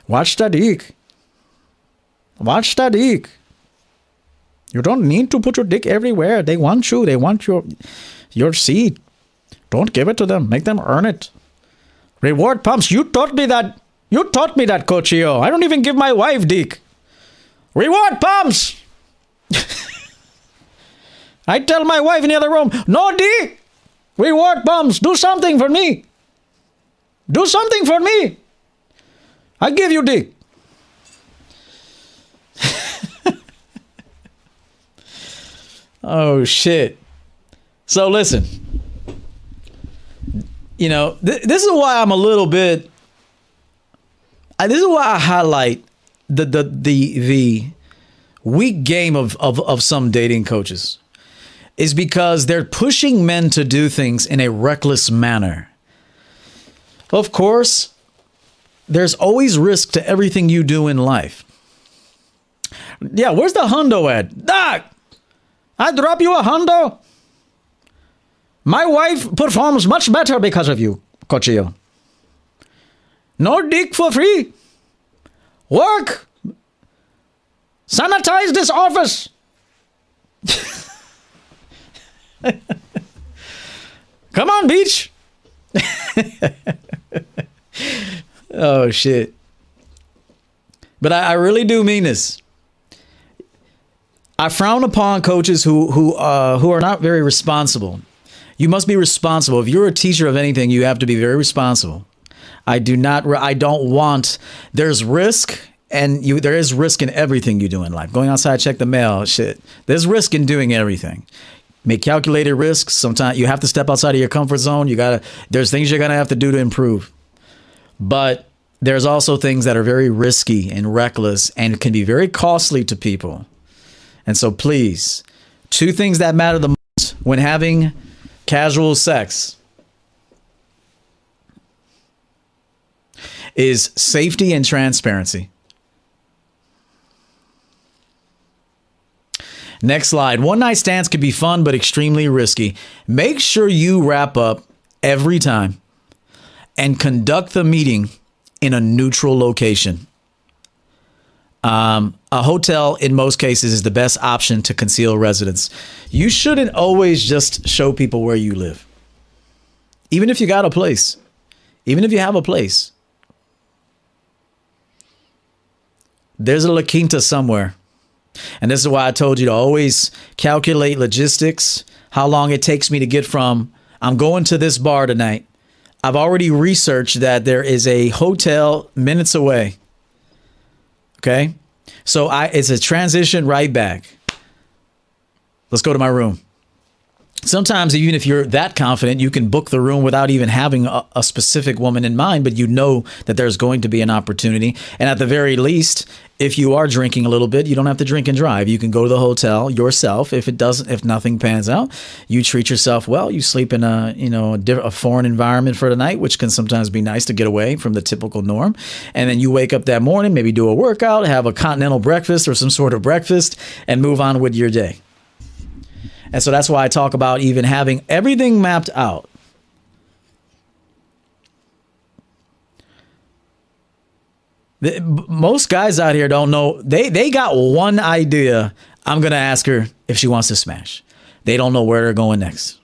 Watch that dick. Watch that dick. You don't need to put your dick everywhere. They want you. They want your your seed. Don't give it to them. Make them earn it. Reward pumps. You taught me that. You taught me that, Coach EO. I don't even give my wife dick. Reward pumps. I tell my wife in the other room, no dick. Reward pumps. Do something for me. Do something for me. I give you dick. oh shit. So listen. You know, th- this is why I'm a little bit I, this is why I highlight the the the the weak game of, of of some dating coaches is because they're pushing men to do things in a reckless manner. Of course, there's always risk to everything you do in life. Yeah, where's the hundo at? Doc, I drop you a hundo. My wife performs much better because of you, Coach EO. No dick for free. Work. Sanitize this office. Come on, beach. oh shit. But I, I, really do mean this. I frown upon coaches who who uh, who are not very responsible. You must be responsible. If you're a teacher of anything, you have to be very responsible. I do not. I don't want. There's risk, and you. There is risk in everything you do in life. Going outside, check the mail. Shit. There's risk in doing everything make calculated risks. Sometimes you have to step outside of your comfort zone. You gotta. There's things you're gonna have to do to improve, but there's also things that are very risky and reckless and can be very costly to people. And so, please, two things that matter the most when having casual sex is safety and transparency. Next slide. One night stands can be fun, but extremely risky. Make sure you wrap up every time and conduct the meeting in a neutral location. Um, a hotel, in most cases, is the best option to conceal residence. You shouldn't always just show people where you live, even if you got a place, even if you have a place. There's a La Quinta somewhere and this is why I told you to always calculate logistics, how long it takes me to get from I'm going to this bar tonight. I've already researched that there is a hotel minutes away. Okay? So I it's a transition right back. Let's go to my room sometimes even if you're that confident you can book the room without even having a, a, specific woman in mind but you know that there's going to be an opportunity. And at the very least if you are drinking a little bit you don't have to drink and drive. You can go to the hotel yourself if it doesn't if nothing pans out. You treat yourself well. You sleep in a you know a, a foreign environment for the night which can sometimes be nice to get away from the typical norm. And then you wake up that morning maybe do a workout have a continental breakfast or some sort of breakfast and move on with your day and so that's why I talk about even having everything mapped out. The, most guys out here don't know. They they got one idea. I'm gonna ask her if she wants to smash. They don't know where they're going next.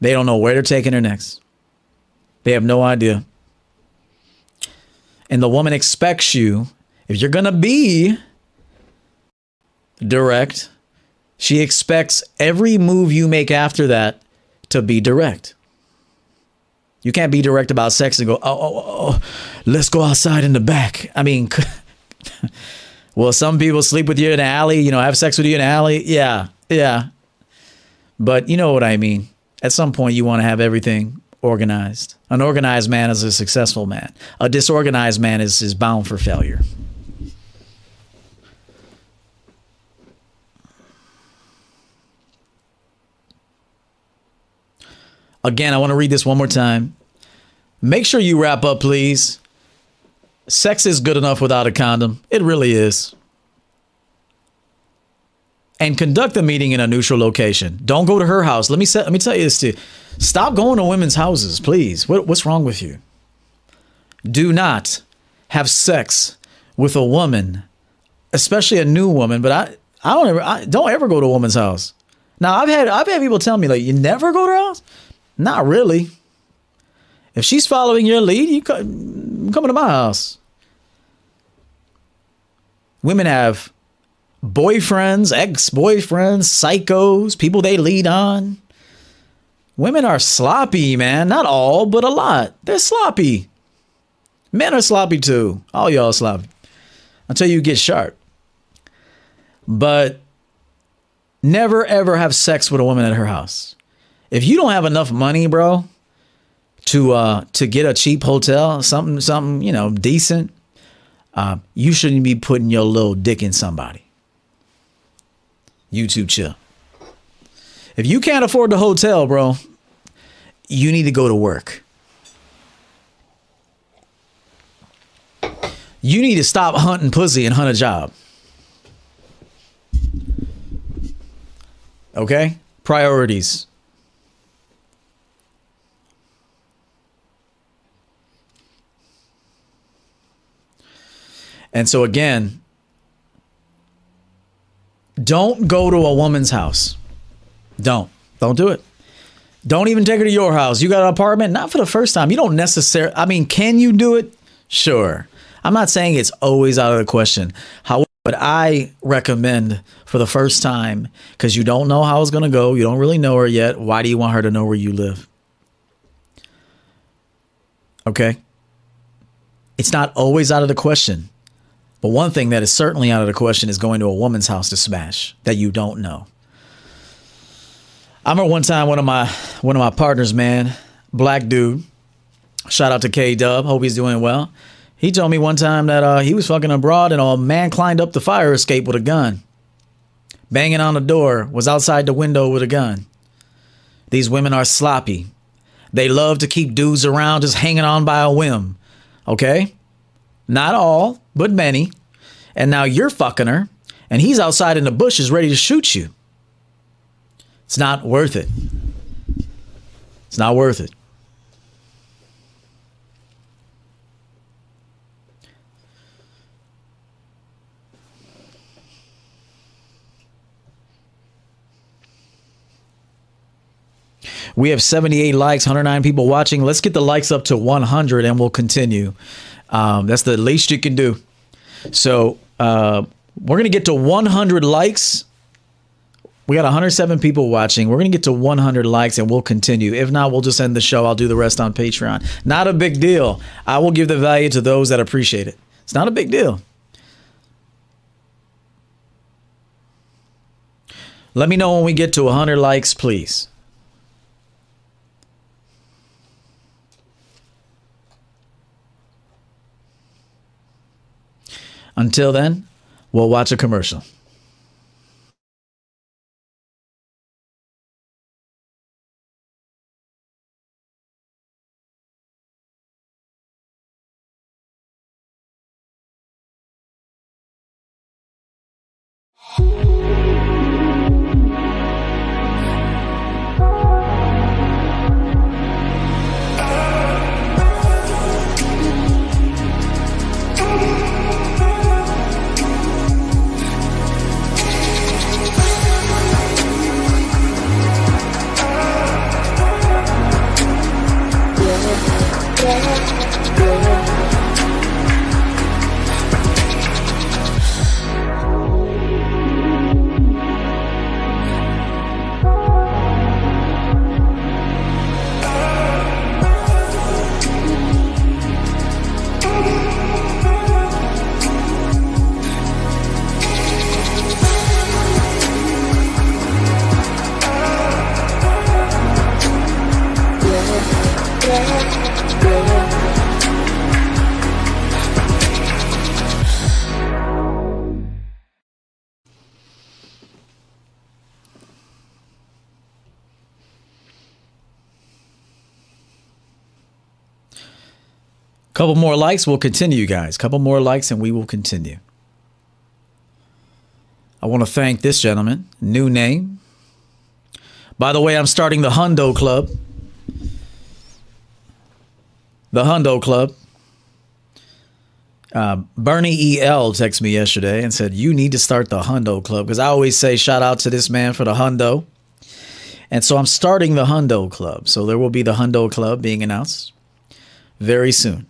They don't know where they're taking her next. They have no idea. And the woman expects you, if you're gonna be direct. She expects every move you make after that to be direct. You can't be direct about sex and go, oh, oh, oh, oh let's go outside in the back. I mean, well, some people sleep with you in an alley, you know, have sex with you in an alley. Yeah, yeah. But you know what I mean. At some point, you want to have everything organized. An organized man is a successful man. A disorganized man is, is bound for failure. Again, I want to read this one more time. Make sure you wrap up, please. sex is good enough without a condom. It really is. And conduct the meeting in a neutral location. Don't go to her house. Let me let me tell you this too. Stop going to women's houses, please. What, what's wrong with you? Do not have sex with a woman, especially a new woman. But I, I don't ever, I don't ever go to a woman's house. Now I've had, I've had people tell me like, you never go to her house. Not really. If she's following your lead, you come, coming to my house. Women have boyfriends, ex-boyfriends, psychos, people they lead on. Women are sloppy, man. Not all, but a lot. They're sloppy. Men are sloppy too. All y'all sloppy. Until you get sharp. But never ever have sex with a woman at her house. If you don't have enough money, bro, to uh to get a cheap hotel, something something, you know, decent, uh, you shouldn't be putting your little dick in somebody. YouTube chill. If you can't afford the hotel, bro, you need to go to work. You need to stop hunting pussy and hunt a job. Okay? Priorities. And so again, don't go to a woman's house. Don't. Don't do it. Don't even take her to your house. You got an apartment? Not for the first time. You don't necessarily, I mean, can you do it? Sure. I'm not saying it's always out of the question. However, but I recommend for the first time, because you don't know how it's going to go, you don't really know her yet. Why do you want her to know where you live? Okay. It's not always out of the question. But one thing that is certainly out of the question is going to a woman's house to smash that you don't know. I remember one time one of my one of my partners, man, black dude. Shout out to K Dub. Hope he's doing well. He told me one time that uh, he was fucking abroad and a man climbed up the fire escape with a gun, banging on the door, was outside the window with a gun. These women are sloppy. They love to keep dudes around just hanging on by a whim. Okay? Not all, but many. And now you're fucking her, and he's outside in the bushes ready to shoot you. It's not worth it. It's not worth it. We have 78 likes, 109 people watching. Let's get the likes up to 100 and we'll continue. Um, that's the least you can do. So uh, we're going to get to 100 likes. We got 107 people watching. We're going to get to 100 likes and we'll continue. If not, we'll just end the show. I'll do the rest on Patreon. Not a big deal. I will give the value to those that appreciate it. It's not a big deal. Let me know when we get to 100 likes, please. Until then, we'll watch a commercial. Couple more likes, we'll continue, guys. Couple more likes, and we will continue. I want to thank this gentleman, new name. By the way, I'm starting the Hundo Club. The Hundo Club. Uh, Bernie E L texted me yesterday and said you need to start the Hundo Club because I always say shout out to this man for the Hundo, and so I'm starting the Hundo Club. So there will be the Hundo Club being announced very soon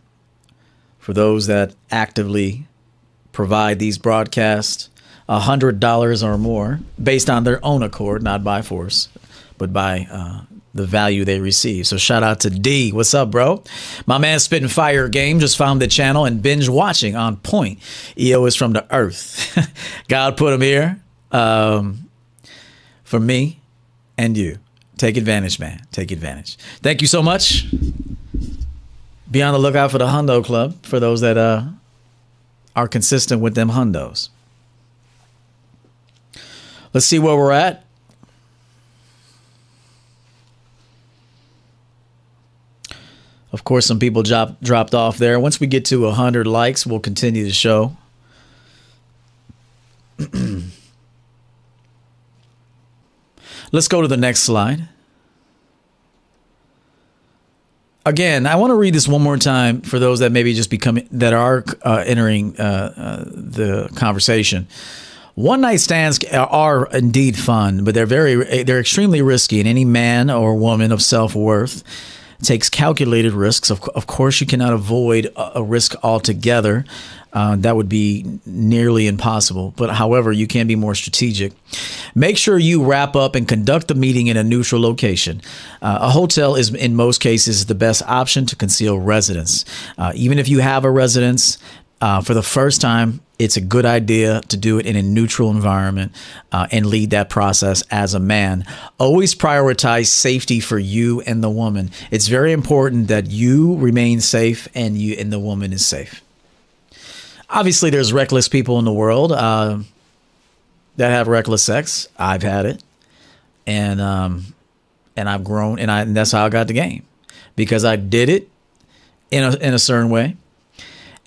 for those that actively provide these broadcasts hundred dollars or more based on their own accord, not by force, but by uh, the value they receive. So shout out to D. What's up, bro? My man Spitting Fire Game just found the channel and binge watching on point. EO is from the earth. God put him here um, for me and you. Take advantage, man. Take advantage. Thank you so much. Be on the lookout for the Hundo Club for those that uh, are consistent with them Hundos. Let's see where we're at. Of course, some people drop, dropped off there. Once we get to 100 likes, we'll continue the show. Let's go to the next slide. Again, I want to read this one more time for those that maybe just become that are uh, entering uh, uh, the conversation. One night stands are indeed fun, but they're very they're extremely risky, and any man or woman of self worth takes calculated risks. Of, of course, you cannot avoid a, risk altogether. Uh, that would be nearly impossible. But however, you can be more strategic. Make sure you wrap up and conduct the meeting in a neutral location. Uh, a hotel is, in most cases, the best option to conceal residence. Uh, even if you have a residence, uh, for the first time, it's a good idea to do it in a neutral environment uh, and lead that process as a man. Always prioritize safety for you and the woman. It's very important that you remain safe and you and the woman is safe. Obviously, there's reckless people in the world uh, that have reckless sex. I've had it, and um, and I've grown, and I and that's how I got the game because I did it in a in a certain way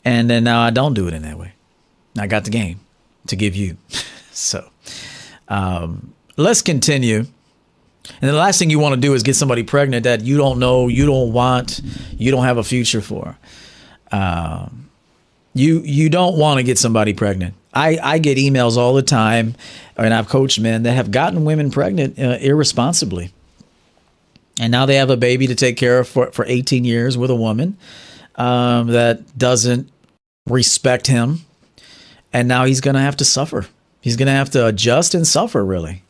and then now I don't do it in that way. I got the game to give you. so um, let's continue. And the last thing you want to do is get somebody pregnant that you don't know, you don't want, you don't have a future for. Um, you you don't want to get somebody pregnant. I, I get emails all the time, and I've coached men that have gotten women pregnant uh, irresponsibly. And now they have a baby to take care of for, for 18 years with a woman um, that doesn't respect him, and now he's going to have to suffer. He's going to have to adjust and suffer, really.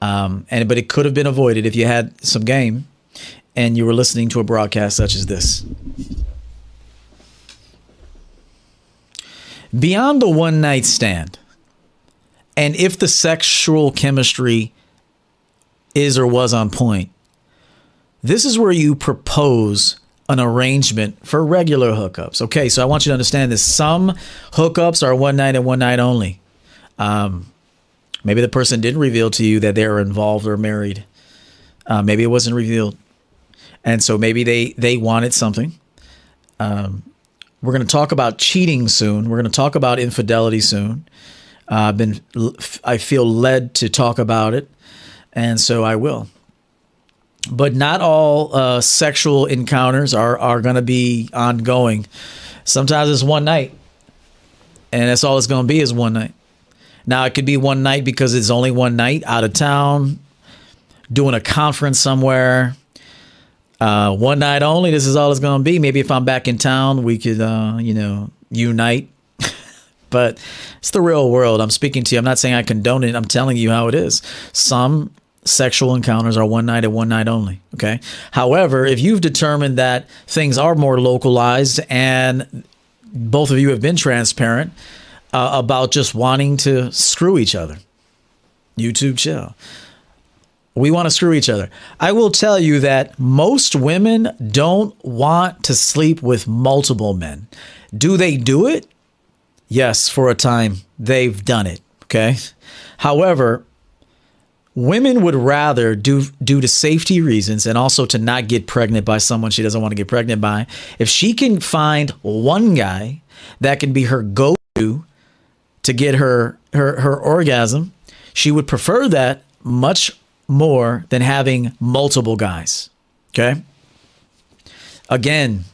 Um, and but it could have been avoided if you had some game and you were listening to a broadcast such as this. Beyond the one night stand, and if the sexual chemistry is or was on point, this is where you propose an arrangement for regular hookups. Okay, so I want you to understand this. Some hookups are one night and one night only. Um, maybe the person didn't reveal to you that they are involved or married. Uh, maybe it wasn't revealed, and so maybe they they wanted something. Um, we're going to talk about cheating soon. We're going to talk about infidelity soon. Uh, I've been I feel led to talk about it, and so I will but not all uh, sexual encounters are are going to be ongoing. Sometimes it's one night, and that's all it's going to be is one night. Now it could be one night because it's only one night out of town, doing a conference somewhere. Uh, one night only. This is all it's going to be. Maybe if I'm back in town, we could, uh, you know, unite. but it's the real world. I'm speaking to you. I'm not saying I condone it. I'm telling you how it is. Some sexual encounters are one night and one night only. Okay. However, if you've determined that things are more localized and both of you have been transparent uh, about just wanting to screw each other, YouTube chill. We want to screw each other. I will tell you that most women don't want to sleep with multiple men. Do they do it? Yes, for a time they've done it. Okay. However, women would rather do due to safety reasons and also to not get pregnant by someone she doesn't want to get pregnant by. If she can find one guy that can be her go-to to get her her her orgasm she would prefer that much more than having multiple guys. Okay? Again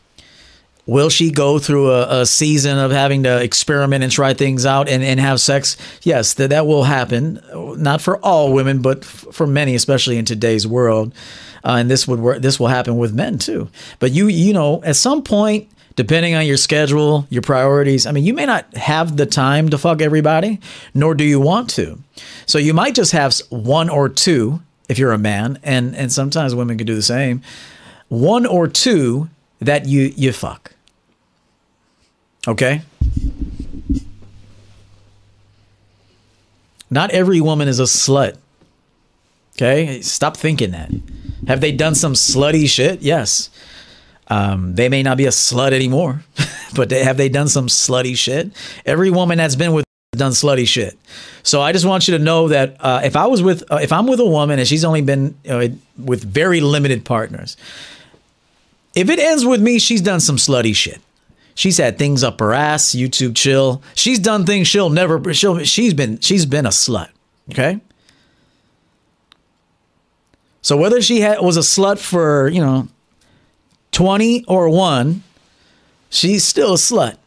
Will she go through a, a, season of having to experiment and try things out and, and have sex? Yes, that, that will happen. Not for all women, but f- for many, especially in today's world. Uh, and this would work. This will happen with men too. But you, you know, at some point, depending on your schedule, your priorities, I mean, you may not have the time to fuck everybody, nor do you want to. So you might just have one or two if you're a man, and and sometimes women can do the same. One or two that you you fuck. Okay? Not every woman is a slut. Okay? Stop thinking that. Have they done some slutty shit? Yes. Um, they may not be a slut anymore, but they, have they done some slutty shit? Every woman that's been with done slutty shit. So I just want you to know that uh, if I was with, uh, if I'm with a woman and she's only been uh, with very limited partners, if it ends with me, she's done some slutty shit. She's had things up her ass, YouTube chill. She's done things she'll never she'll she's been she's been a slut. Okay? So whether she had, was a slut for, you know, 20 or 1, she's still a slut.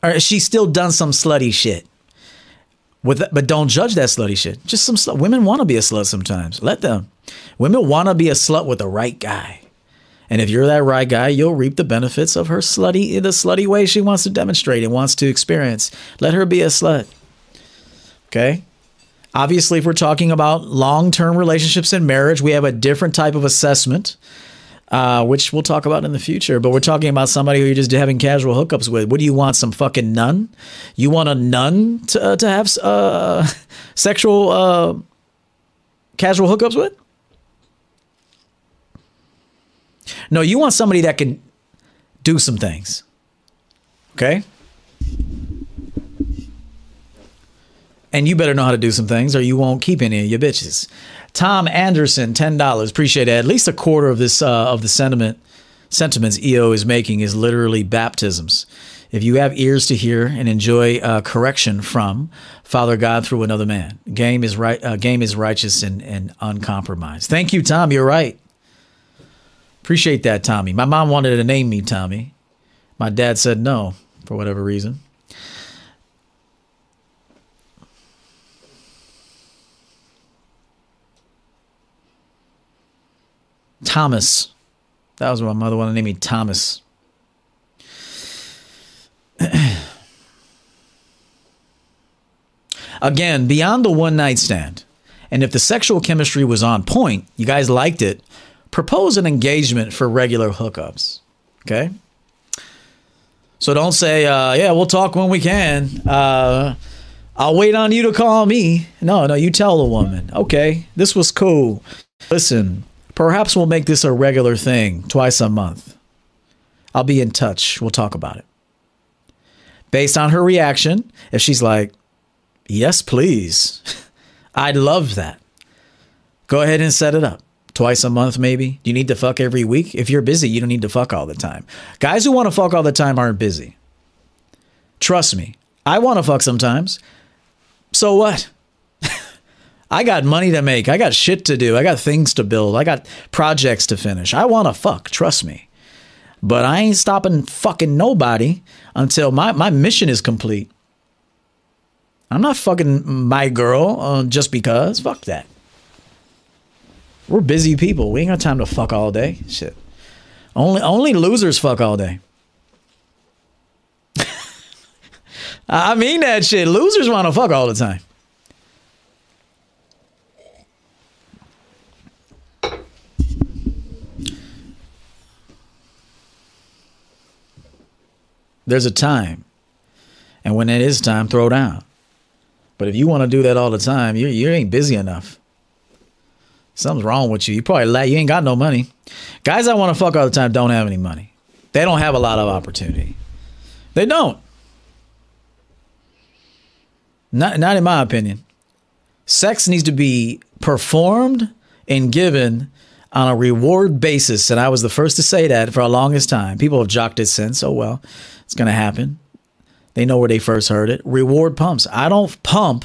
Or she's still done some slutty shit. With but don't judge that slutty shit. Just some slut. Women want to be a slut sometimes. Let them. Women want to be a slut with the right guy. And if you're that right guy, you'll reap the benefits of her slutty, the slutty way she wants to demonstrate and wants to experience. Let her be a slut. Okay? Obviously, if we're talking about long term relationships and marriage, we have a different type of assessment, uh, which we'll talk about in the future. But we're talking about somebody who you're just having casual hookups with. What do you want? Some fucking nun? You want a nun to, uh, to have uh, sexual uh, casual hookups with? No, you want somebody that can do some things. Okay? And you better know how to do some things or you won't keep any of your bitches. Tom Anderson, $10. Appreciate it. At least a quarter of this uh, of the sentiment sentiments EO is making is literally baptisms. If you have ears to hear and enjoy uh, correction from Father God through another man, game is right. Uh, game is righteous and, and uncompromised. Thank you, Tom. You're right. Appreciate that, Tommy. My mom wanted to name me Tommy. My dad said no for whatever reason. Thomas. That was what my mother wanted to name me Thomas. Again, beyond the one night stand, and if the sexual chemistry was on point, you guys liked it, propose an engagement for regular hookups. Okay. So don't say, uh, yeah, we'll talk when we can. Uh, I'll wait on you to call me. No, no, you tell the woman, okay, this was cool. Listen, perhaps we'll make this a regular thing twice a month. I'll be in touch. We'll talk about it. Based on her reaction, if she's like, yes, please, I'd love that. Go ahead and set it up twice a month, maybe? Do you need to fuck every week? If you're busy, you don't need to fuck all the time. Guys who want to fuck all the time aren't busy. Trust me, I want to fuck sometimes. So what? I got money to make. I got shit to do. I got things to build. I got projects to finish. I want to fuck, trust me. But I ain't stopping fucking nobody until my, my mission is complete. I'm not fucking my girl uh, just because. Fuck that. We're busy people. We ain't got time to fuck all day. Shit. Only only losers fuck all day. I mean that shit. Losers want to fuck all the time. There's a time. And when it is time, throw down. But if you want to do that all the time, you, you ain't busy enough. Something's wrong with you. You probably la- you ain't got no money. Guys that want to fuck all the time don't have any money. They don't have a lot of opportunity. They don't. Not not in my opinion. Sex needs to be performed and given on a reward basis. And I was the first to say that for the longest time. People have jocked it since. Oh, well, it's going to happen. They know where they first heard it. Reward pumps. I don't pump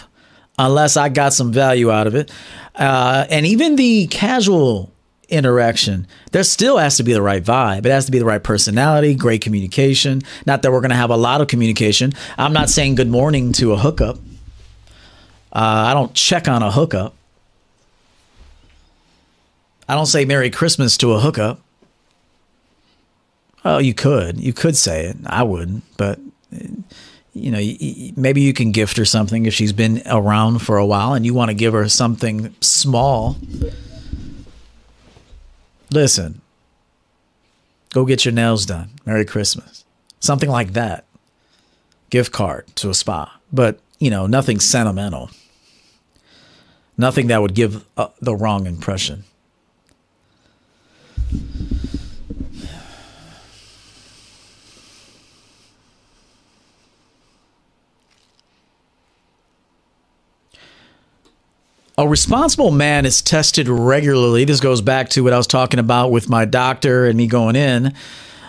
unless I got some value out of it. Uh, and even the casual interaction, there still has to be the right vibe. It has to be the right personality, great communication. Not that we're going to have a lot of communication. I'm not saying good morning to a hookup. Uh, I don't check on a hookup. I don't say Merry Christmas to a hookup. Oh, you could. You could say it. I wouldn't. But, you know, maybe you can gift her something if she's been around for a while and you want to give her something small. Listen, go get your nails done. Merry Christmas. Something like that. Gift card to a spa. But, you know, nothing sentimental. Nothing that would give uh, the wrong impression. A responsible man is tested regularly. This goes back to what I was talking about with my doctor and me going in.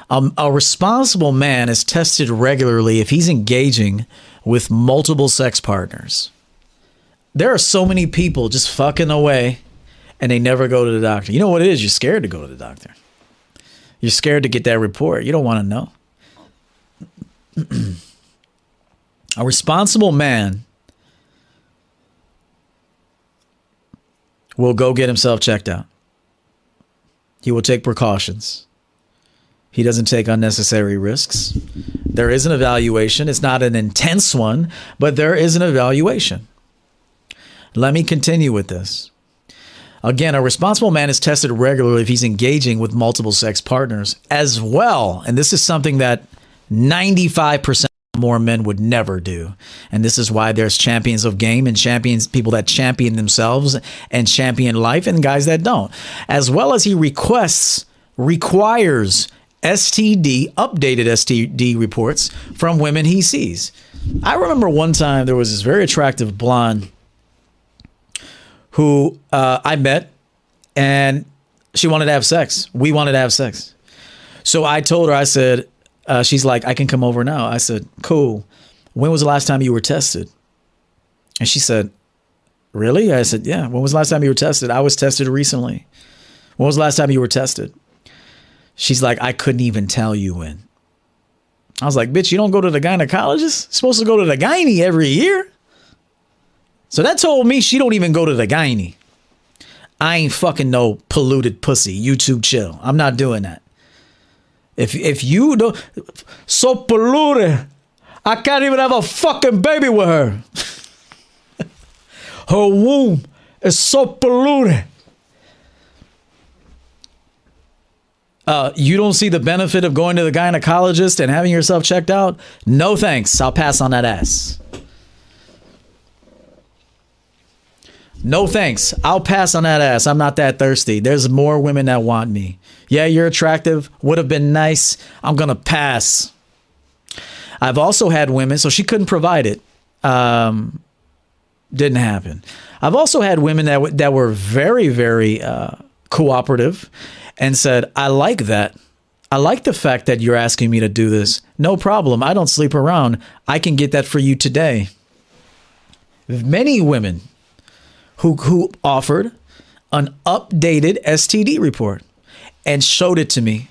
Um, a responsible man is tested regularly if he's engaging with multiple sex partners. There are so many people just fucking away and they never go to the doctor. You know what it is? You're scared to go to the doctor. You're scared to get that report. You don't want to know. a responsible man will go get himself checked out. He will take precautions. He doesn't take unnecessary risks. There is an evaluation. It's not an intense one, but there is an evaluation. Let me continue with this. Again, a responsible man is tested regularly if he's engaging with multiple sex partners as well. And this is something that 95% more men would never do. And this is why there's champions of game and champions, people that champion themselves and champion life, and guys that don't. As well as he requests, requires STD, updated STD reports from women he sees. I remember one time there was this very attractive blonde who uh, I met, and she wanted to have sex. We wanted to have sex. So I told her, I said, uh, she's like, I can come over now. I said, cool. When was the last time you were tested? And she said, really? I said, yeah. When was the last time you were tested? I was tested recently. When was the last time you were tested? She's like, I couldn't even tell you when. I was like, bitch, you don't go to the gynecologist? You're supposed to go to the gynae every year. So that told me she don't even go to the gynae. I ain't fucking no polluted pussy. YouTube chill. I'm not doing that. If if you don't so polluted, I can't even have a fucking baby with her. her womb is so polluted. Uh, you don't see the benefit of going to the gynecologist and having yourself checked out? No thanks. I'll pass on that ass. No thanks. I'll pass on that ass. I'm not that thirsty. There's more women that want me. Yeah, you're attractive. Would have been nice. I'm going to pass. I've also had women, so she couldn't provide it. Um, didn't happen. I've also had women that, w- that were very, very uh, cooperative and said, I like that. I like the fact that you're asking me to do this. No problem. I don't sleep around. I can get that for you today. Many women who who offered an updated STD report and showed it to me,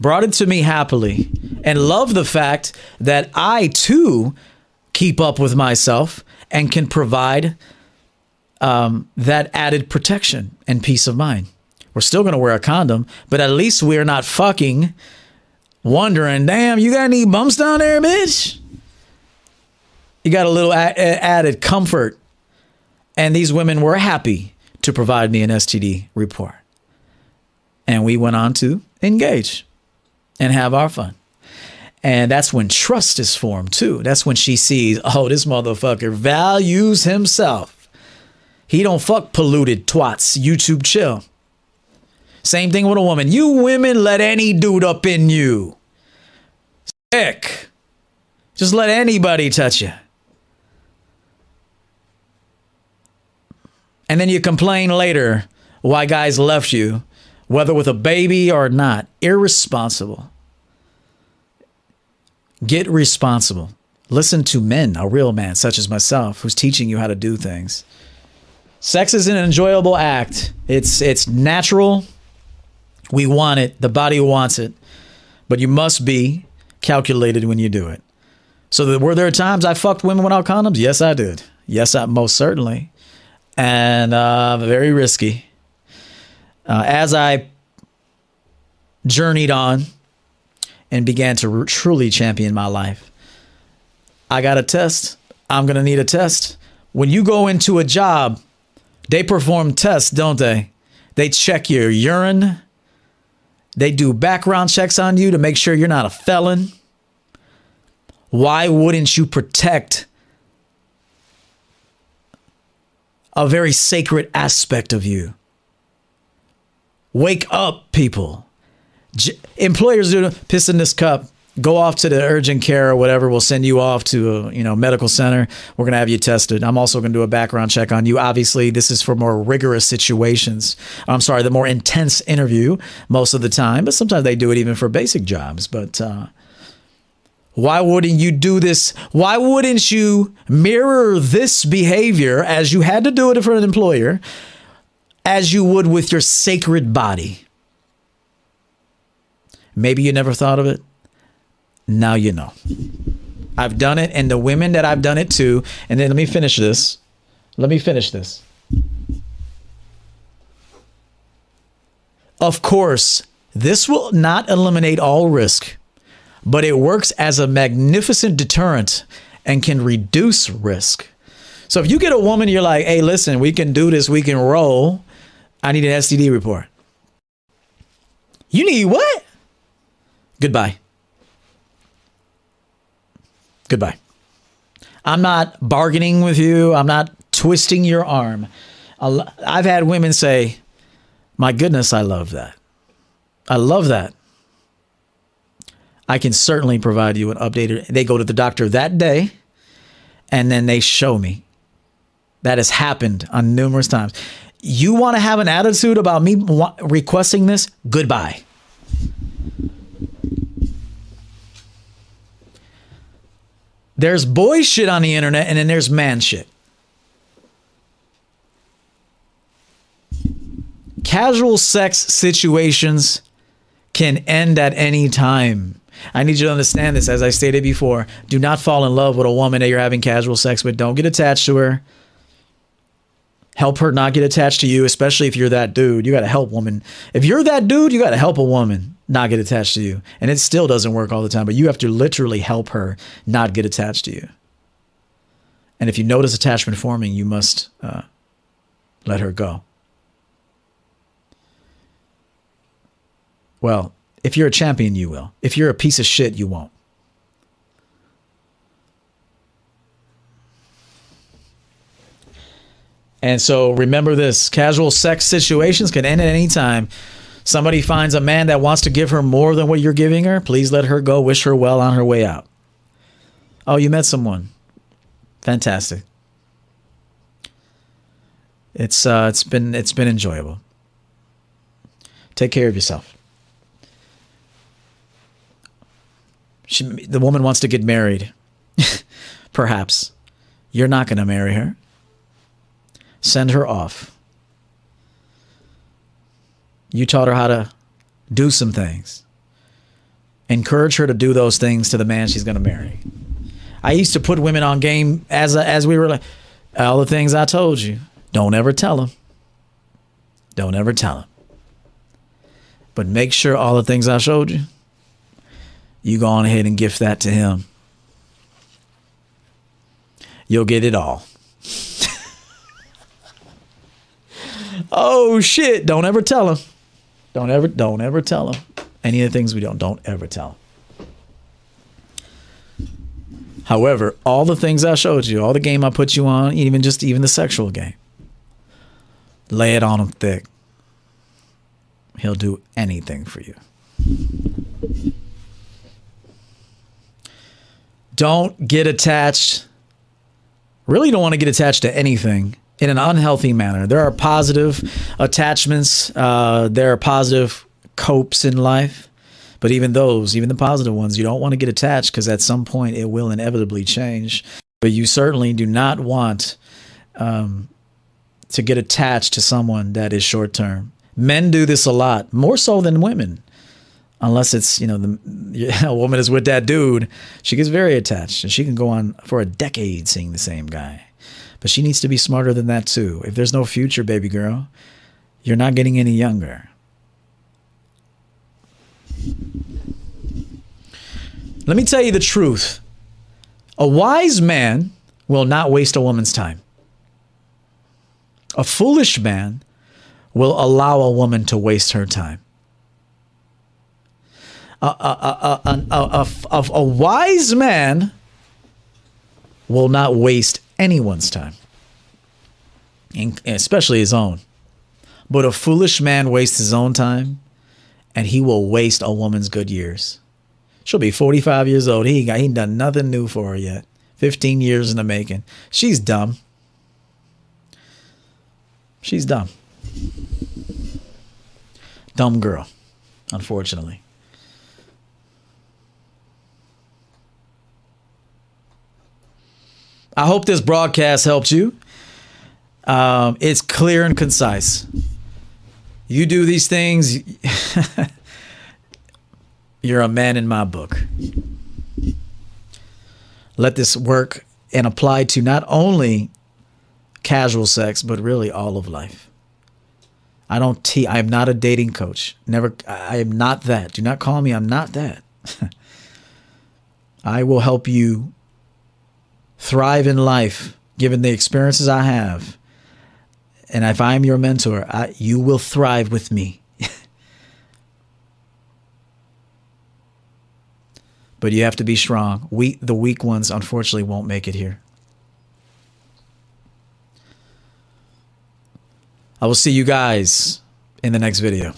brought it to me happily, and loved the fact that I too keep up with myself and can provide um, that added protection and peace of mind. We're still going to wear a condom, but at least we're not fucking wondering, damn, you got any bumps down there, bitch? You got a little a- added comfort and these women were happy to provide me an STD report. And we went on to engage and have our fun. And that's when trust is formed too. That's when she sees, oh, this motherfucker values himself. He don't fuck polluted twats. YouTube chill. Same thing with a woman. You women let any dude up in you. Sick. Just let anybody touch you. And then you complain later why guys left you, whether with a baby or not. Irresponsible. Get responsible. Listen to men, a real man such as myself, who's teaching you how to do things. Sex is an enjoyable act. It's it's natural. We want it. The body wants it. But you must be calculated when you do it. So were there times I fucked women without condoms? Yes, I did. Yes, I most certainly. And uh, very risky. Uh, as I journeyed on and began to truly champion my life, I got a test. I'm going to need a test. When you go into a job, they perform tests, don't they? They check your urine. They do background checks on you to make sure you're not a felon. Why wouldn't you protect a very sacred aspect of you? Wake up, people. J- employers do piss in this cup go off to the urgent care or whatever. We'll send you off to a you know medical center. We're gonna have you tested. I'm also gonna do a background check on you. Obviously, this is for more rigorous situations. I'm sorry, the more intense interview most of the time, but sometimes they do it even for basic jobs. But uh, why wouldn't you do this? Why wouldn't you mirror this behavior as you had to do it for an employer, as you would with your sacred body? Maybe you never thought of it. Now you know. I've done it, and the women that I've done it to, and then let me finish this. Let me finish this. Of course, this will not eliminate all risk, but it works as a magnificent deterrent and can reduce risk. So if you get a woman, you're like, hey, listen, we can do this, we can roll. I need an STD report. You need what? Goodbye. Goodbye. I'm not bargaining with you. I'm not twisting your arm. I've had women say, My goodness, I love that. I love that. I can certainly provide you an updated. They go to the doctor that day and then they show me. That has happened on numerous times. You want to have an attitude about me requesting this? Goodbye. There's boy shit on the internet, and then there's man shit. Casual sex situations can end at any time. I need you to understand this. As I stated before, do not fall in love with a woman that you're having casual sex with. Don't get attached to her. Help her not get attached to you, especially if you're that dude. You got to help woman. If you're that dude, you got to help a woman not get attached to you. And it still doesn't work all the time, but you have to literally help her not get attached to you. And if you notice attachment forming, you must uh, let her go. Well, if you're a champion, you will. If you're a piece of shit, you won't. And so remember this casual sex situations can end at any time. Somebody finds a man that wants to give her more than what you're giving her, please let her go. Wish her well on her way out. Oh, you met someone. Fantastic. It's uh, it's been it's been enjoyable. Take care of yourself. She, the woman wants to get married. Perhaps you're not going to marry her. Send her off. You taught her how to do some things. Encourage her to do those things to the man she's going to marry. I used to put women on game as as we were like all the things I told you. Don't ever tell them. Don't ever tell them. But make sure all the things I showed you, you go on ahead and gift that to him. You'll get it all. oh shit! Don't ever tell him. Don't ever, don't ever tell him. any of the things we don't. Don't ever tell them. However, all the things I showed you, all the game I put you on, even just even the sexual game, lay it on him thick. He'll do anything for you. Don't get attached. Really don't want to get attached to anything in an unhealthy manner. There are positive attachments, uh, there are positive copes in life. But even those, even the positive ones, you don't want to get attached because at some point it will inevitably change. But you certainly do not want um, to get attached to someone that is short term. Men do this a lot, more so than women. Unless it's, you know, the a woman is with that dude, she gets very attached and she can go on for a decade seeing the same guy. But she needs to be smarter than that too. If there's no future, baby girl, you're not getting any younger. Let me tell you the truth. A wise man will not waste a woman's time. A foolish man will allow a woman to waste her time. A, a, a, a, a wise man will not waste anyone's time, especially his own. But a foolish man wastes his own time and he will waste a woman's good years. She'll be 45 years old. He got he done nothing new for her yet. 15 years in the making. She's dumb. She's dumb. Dumb girl, unfortunately. I hope this broadcast helped you. Um, it's clear and concise. You do these things, you're a man in my book. Let this work and apply to not only casual sex, but really all of life. I don't te- I am not a dating coach. Never I am not that. Do not call me I'm not that. I will help you thrive in life given the experiences I have and if I'm your mentor, I, you will thrive with me. but you have to be strong. We, the weak ones, unfortunately, won't make it here. I will see you guys in the next video.